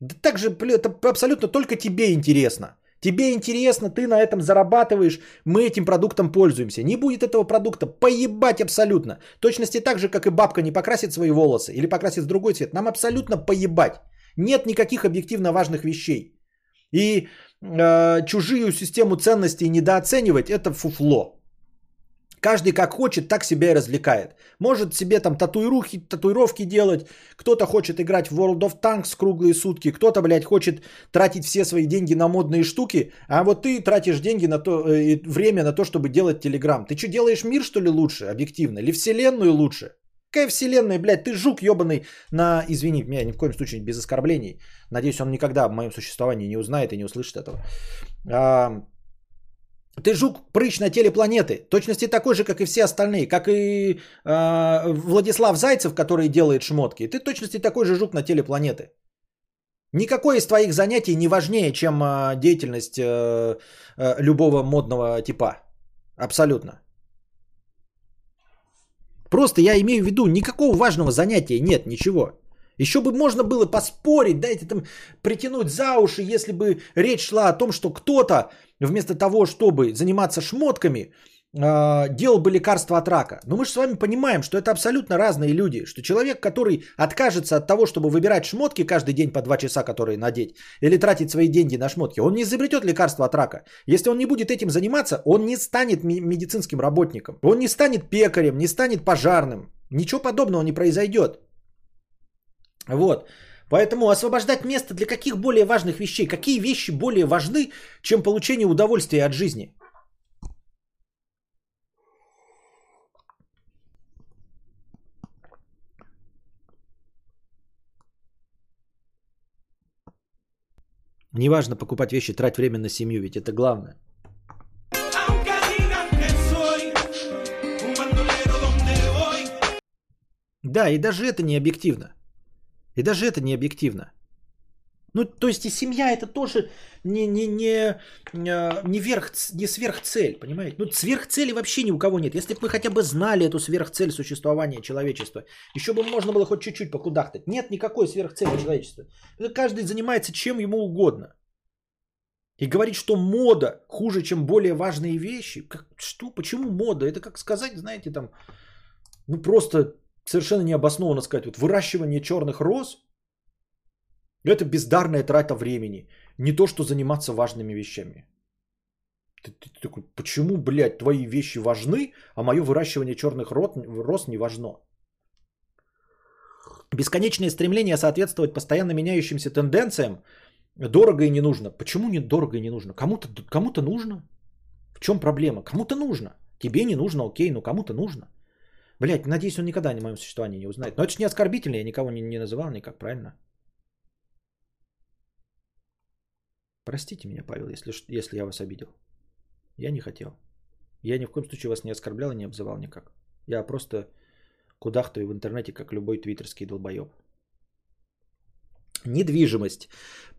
Да так же, это абсолютно только тебе интересно. Тебе интересно, ты на этом зарабатываешь, мы этим продуктом пользуемся. Не будет этого продукта, поебать абсолютно. Точности так же, как и бабка не покрасит свои волосы или покрасит в другой цвет. Нам абсолютно поебать. Нет никаких объективно важных вещей. И э, чужую систему ценностей недооценивать это фуфло. Каждый как хочет, так себя и развлекает. Может себе там татуировки, татуировки делать, кто-то хочет играть в World of Tanks круглые сутки, кто-то, блядь, хочет тратить все свои деньги на модные штуки, а вот ты тратишь деньги на то, э, время на то, чтобы делать Телеграм. Ты что, делаешь мир, что ли, лучше, объективно? Или вселенную лучше? Какая вселенная, блядь, ты жук ебаный на... Извини, меня ни в коем случае без оскорблений. Надеюсь, он никогда в моем существовании не узнает и не услышит этого. А, ты жук прыщ на теле планеты. Точности такой же, как и все остальные. Как и э, Владислав Зайцев, который делает шмотки. Ты точности такой же жук на теле планеты. Никакое из твоих занятий не важнее, чем э, деятельность э, э, любого модного типа. Абсолютно. Просто я имею в виду, никакого важного занятия нет, ничего. Еще бы можно было поспорить, дайте там притянуть за уши, если бы речь шла о том, что кто-то вместо того, чтобы заниматься шмотками, а, делал бы лекарство от рака. Но мы же с вами понимаем, что это абсолютно разные люди. Что человек, который откажется от того, чтобы выбирать шмотки каждый день по 2 часа, которые надеть, или тратить свои деньги на шмотки, он не изобретет лекарство от рака. Если он не будет этим заниматься, он не станет медицинским работником. Он не станет пекарем, не станет пожарным. Ничего подобного не произойдет. Вот. Поэтому освобождать место для каких более важных вещей? Какие вещи более важны, чем получение удовольствия от жизни? Неважно покупать вещи, трать время на семью, ведь это главное. Да, и даже это не объективно. И даже это не объективно. Ну, то есть и семья это тоже не, не, не, а, не, верх, не сверхцель, понимаете? Ну, сверхцели вообще ни у кого нет. Если бы мы хотя бы знали эту сверхцель существования человечества, еще бы можно было хоть чуть-чуть покудахтать. Нет никакой сверхцели человечества. Каждый занимается чем ему угодно. И говорить, что мода хуже, чем более важные вещи. Как, что? Почему мода? Это как сказать, знаете, там, ну просто совершенно необоснованно сказать, вот выращивание черных роз – это бездарная трата времени, не то, что заниматься важными вещами. Ты, ты, ты такой, почему, блядь, твои вещи важны, а мое выращивание черных роз не важно? Бесконечное стремление соответствовать постоянно меняющимся тенденциям дорого и не нужно. Почему не дорого и не нужно? Кому-то, кому-то нужно. В чем проблема? Кому-то нужно. Тебе не нужно, окей, но кому-то нужно. Блять, надеюсь, он никогда о моем существовании не узнает. Но это же не оскорбительно, я никого не, не называл никак, правильно? Простите меня, Павел, если, если я вас обидел. Я не хотел. Я ни в коем случае вас не оскорблял и не обзывал никак. Я просто кудахтаю в интернете, как любой твиттерский долбоеб. Недвижимость.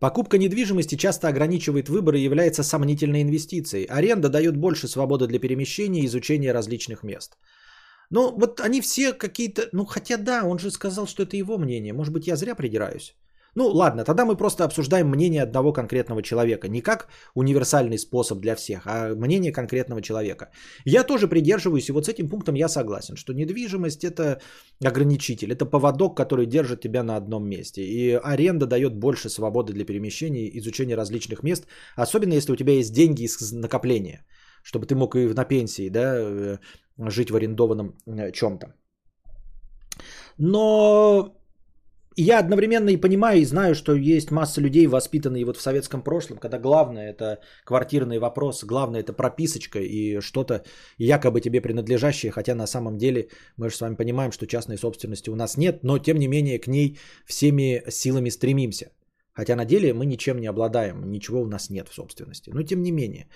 Покупка недвижимости часто ограничивает выбор и является сомнительной инвестицией. Аренда дает больше свободы для перемещения и изучения различных мест. Ну, вот они все какие-то... Ну, хотя да, он же сказал, что это его мнение. Может быть, я зря придираюсь. Ну, ладно, тогда мы просто обсуждаем мнение одного конкретного человека. Не как универсальный способ для всех, а мнение конкретного человека. Я тоже придерживаюсь, и вот с этим пунктом я согласен, что недвижимость это ограничитель, это поводок, который держит тебя на одном месте. И аренда дает больше свободы для перемещений, изучения различных мест, особенно если у тебя есть деньги из накопления, чтобы ты мог и на пенсии да, э, жить в арендованном э, чем-то. Но я одновременно и понимаю, и знаю, что есть масса людей, воспитанные вот в советском прошлом, когда главное это квартирный вопрос, главное это прописочка и что-то якобы тебе принадлежащее, хотя на самом деле мы же с вами понимаем, что частной собственности у нас нет, но тем не менее к ней всеми силами стремимся. Хотя на деле мы ничем не обладаем, ничего у нас нет в собственности. Но тем не менее,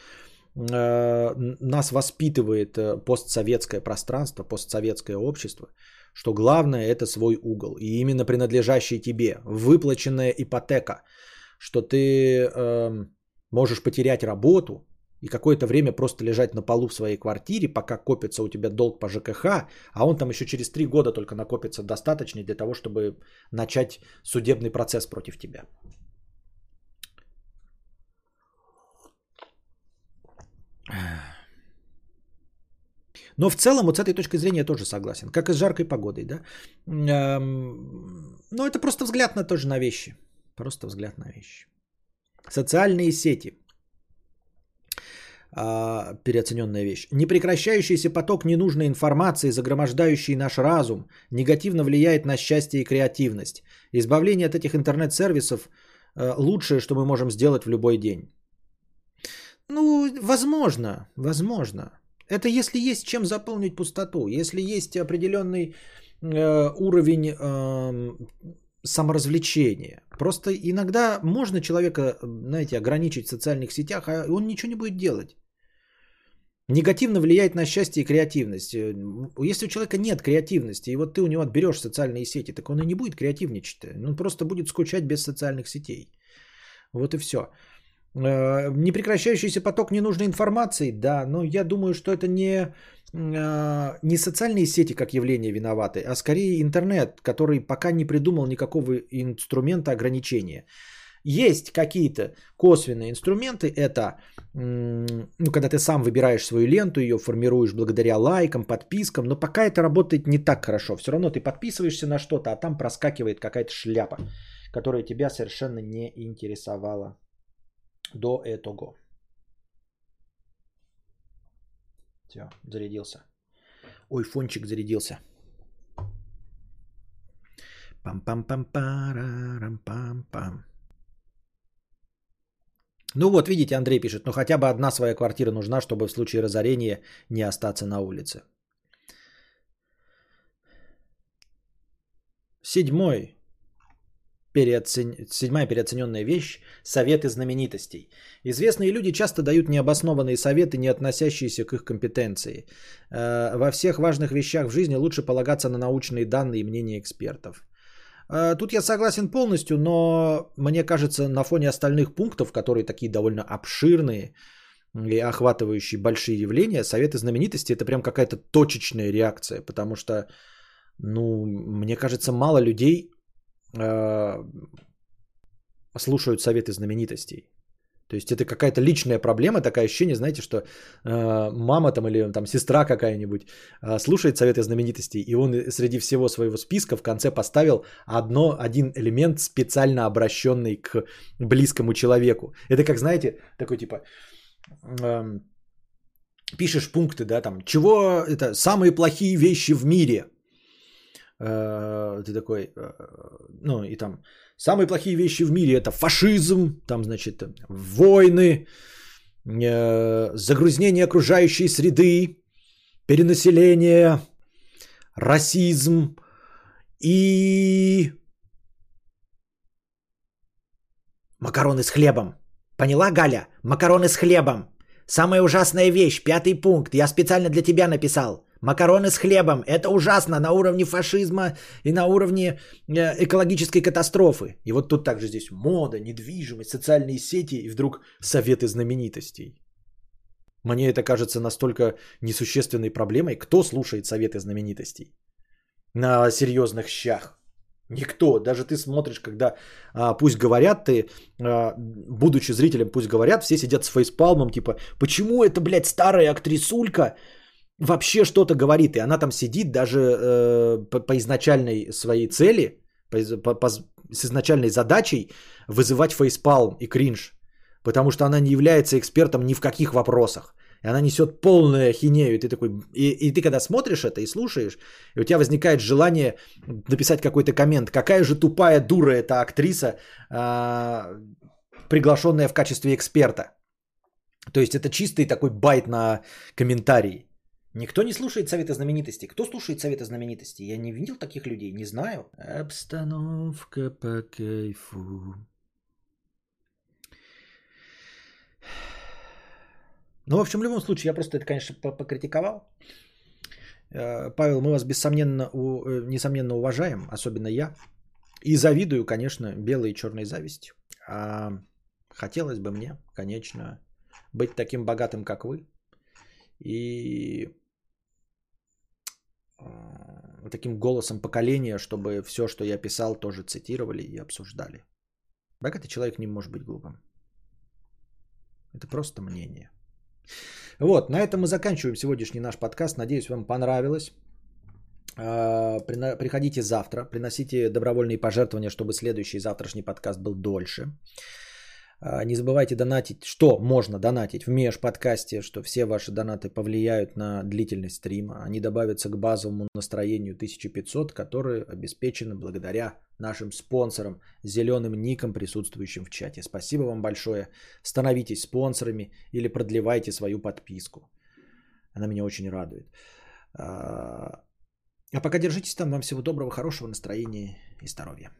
нас воспитывает э, постсоветское пространство, постсоветское общество – что главное это свой угол, и именно принадлежащий тебе, выплаченная ипотека, что ты э, можешь потерять работу и какое-то время просто лежать на полу в своей квартире, пока копится у тебя долг по ЖКХ, а он там еще через три года только накопится достаточно для того, чтобы начать судебный процесс против тебя. Но в целом вот с этой точки зрения я тоже согласен. Как и с жаркой погодой, да. Но это просто взгляд на тоже на вещи. Просто взгляд на вещи. Социальные сети. А, переоцененная вещь. Непрекращающийся поток ненужной информации, загромождающий наш разум, негативно влияет на счастье и креативность. Избавление от этих интернет-сервисов а, лучшее, что мы можем сделать в любой день. Ну, возможно, возможно. Это если есть чем заполнить пустоту, если есть определенный э, уровень э, саморазвлечения. Просто иногда можно человека, знаете, ограничить в социальных сетях, а он ничего не будет делать. Негативно влияет на счастье и креативность. Э, если у человека нет креативности, и вот ты у него отберешь социальные сети, так он и не будет креативничать. Он просто будет скучать без социальных сетей. Вот и все. Э, непрекращающийся поток ненужной информации, да, но я думаю, что это не, э, не социальные сети как явление виноваты, а скорее интернет, который пока не придумал никакого инструмента ограничения. Есть какие-то косвенные инструменты, это ну, когда ты сам выбираешь свою ленту, ее формируешь благодаря лайкам, подпискам, но пока это работает не так хорошо. Все равно ты подписываешься на что-то, а там проскакивает какая-то шляпа, которая тебя совершенно не интересовала до этого. Все, зарядился. Ой, фончик зарядился. Пам-пам-пам-парам-пам-пам. Ну вот, видите, Андрей пишет, ну хотя бы одна своя квартира нужна, чтобы в случае разорения не остаться на улице. Седьмой переоцен... седьмая переоцененная вещь – советы знаменитостей. Известные люди часто дают необоснованные советы, не относящиеся к их компетенции. Э, во всех важных вещах в жизни лучше полагаться на научные данные и мнения экспертов. Э, тут я согласен полностью, но мне кажется, на фоне остальных пунктов, которые такие довольно обширные и охватывающие большие явления, советы знаменитостей – это прям какая-то точечная реакция, потому что, ну, мне кажется, мало людей Э, слушают советы знаменитостей. То есть это какая-то личная проблема, такое ощущение, знаете, что э, мама там или там сестра какая-нибудь э, слушает советы знаменитостей, и он среди всего своего списка в конце поставил одно, один элемент специально обращенный к близкому человеку. Это как, знаете, такой типа... Э, пишешь пункты, да, там, чего это, самые плохие вещи в мире – ты такой, э, ну и там, самые плохие вещи в мире это фашизм, там, значит, войны, э, загрязнение окружающей среды, перенаселение, расизм и макароны с хлебом. Поняла, Галя? Макароны с хлебом. Самая ужасная вещь, пятый пункт, я специально для тебя написал. Макароны с хлебом. Это ужасно на уровне фашизма и на уровне э, экологической катастрофы. И вот тут также здесь мода, недвижимость, социальные сети и вдруг советы знаменитостей. Мне это кажется настолько несущественной проблемой. Кто слушает советы знаменитостей на серьезных щах? Никто. Даже ты смотришь, когда а, пусть говорят, ты, а, будучи зрителем, пусть говорят, все сидят с фейспалмом, типа, почему эта, блядь, старая актрисулька вообще что-то говорит, и она там сидит даже э, по, изначальной своей цели, по, по, по, с изначальной задачей вызывать фейспалм и кринж, потому что она не является экспертом ни в каких вопросах. И она несет полную ахинею. И ты такой, и, и ты когда смотришь это и слушаешь, и у тебя возникает желание написать какой-то коммент. Какая же тупая дура эта актриса, а, приглашенная в качестве эксперта. То есть это чистый такой байт на комментарии. Никто не слушает советы знаменитостей. Кто слушает советы знаменитостей? Я не видел таких людей, не знаю. Обстановка по кайфу. Ну, в общем, в любом случае, я просто это, конечно, покритиковал. Э, Павел, мы вас бессомненно, э, несомненно уважаем, особенно я. И завидую, конечно, белой и черной завистью. А хотелось бы мне, конечно, быть таким богатым, как вы. И э, таким голосом поколения, чтобы все, что я писал, тоже цитировали и обсуждали. Богатый человек не может быть глупым. Это просто мнение. Вот, на этом мы заканчиваем сегодняшний наш подкаст. Надеюсь, вам понравилось. А, приходите завтра, приносите добровольные пожертвования, чтобы следующий завтрашний подкаст был дольше. А, не забывайте донатить, что можно донатить в межподкасте, что все ваши донаты повлияют на длительность стрима. Они добавятся к базовому настроению 1500, которое обеспечено благодаря нашим спонсорам, зеленым никам, присутствующим в чате. Спасибо вам большое. Становитесь спонсорами или продлевайте свою подписку. Она меня очень радует. А, а пока держитесь там. Вам всего доброго, хорошего настроения и здоровья.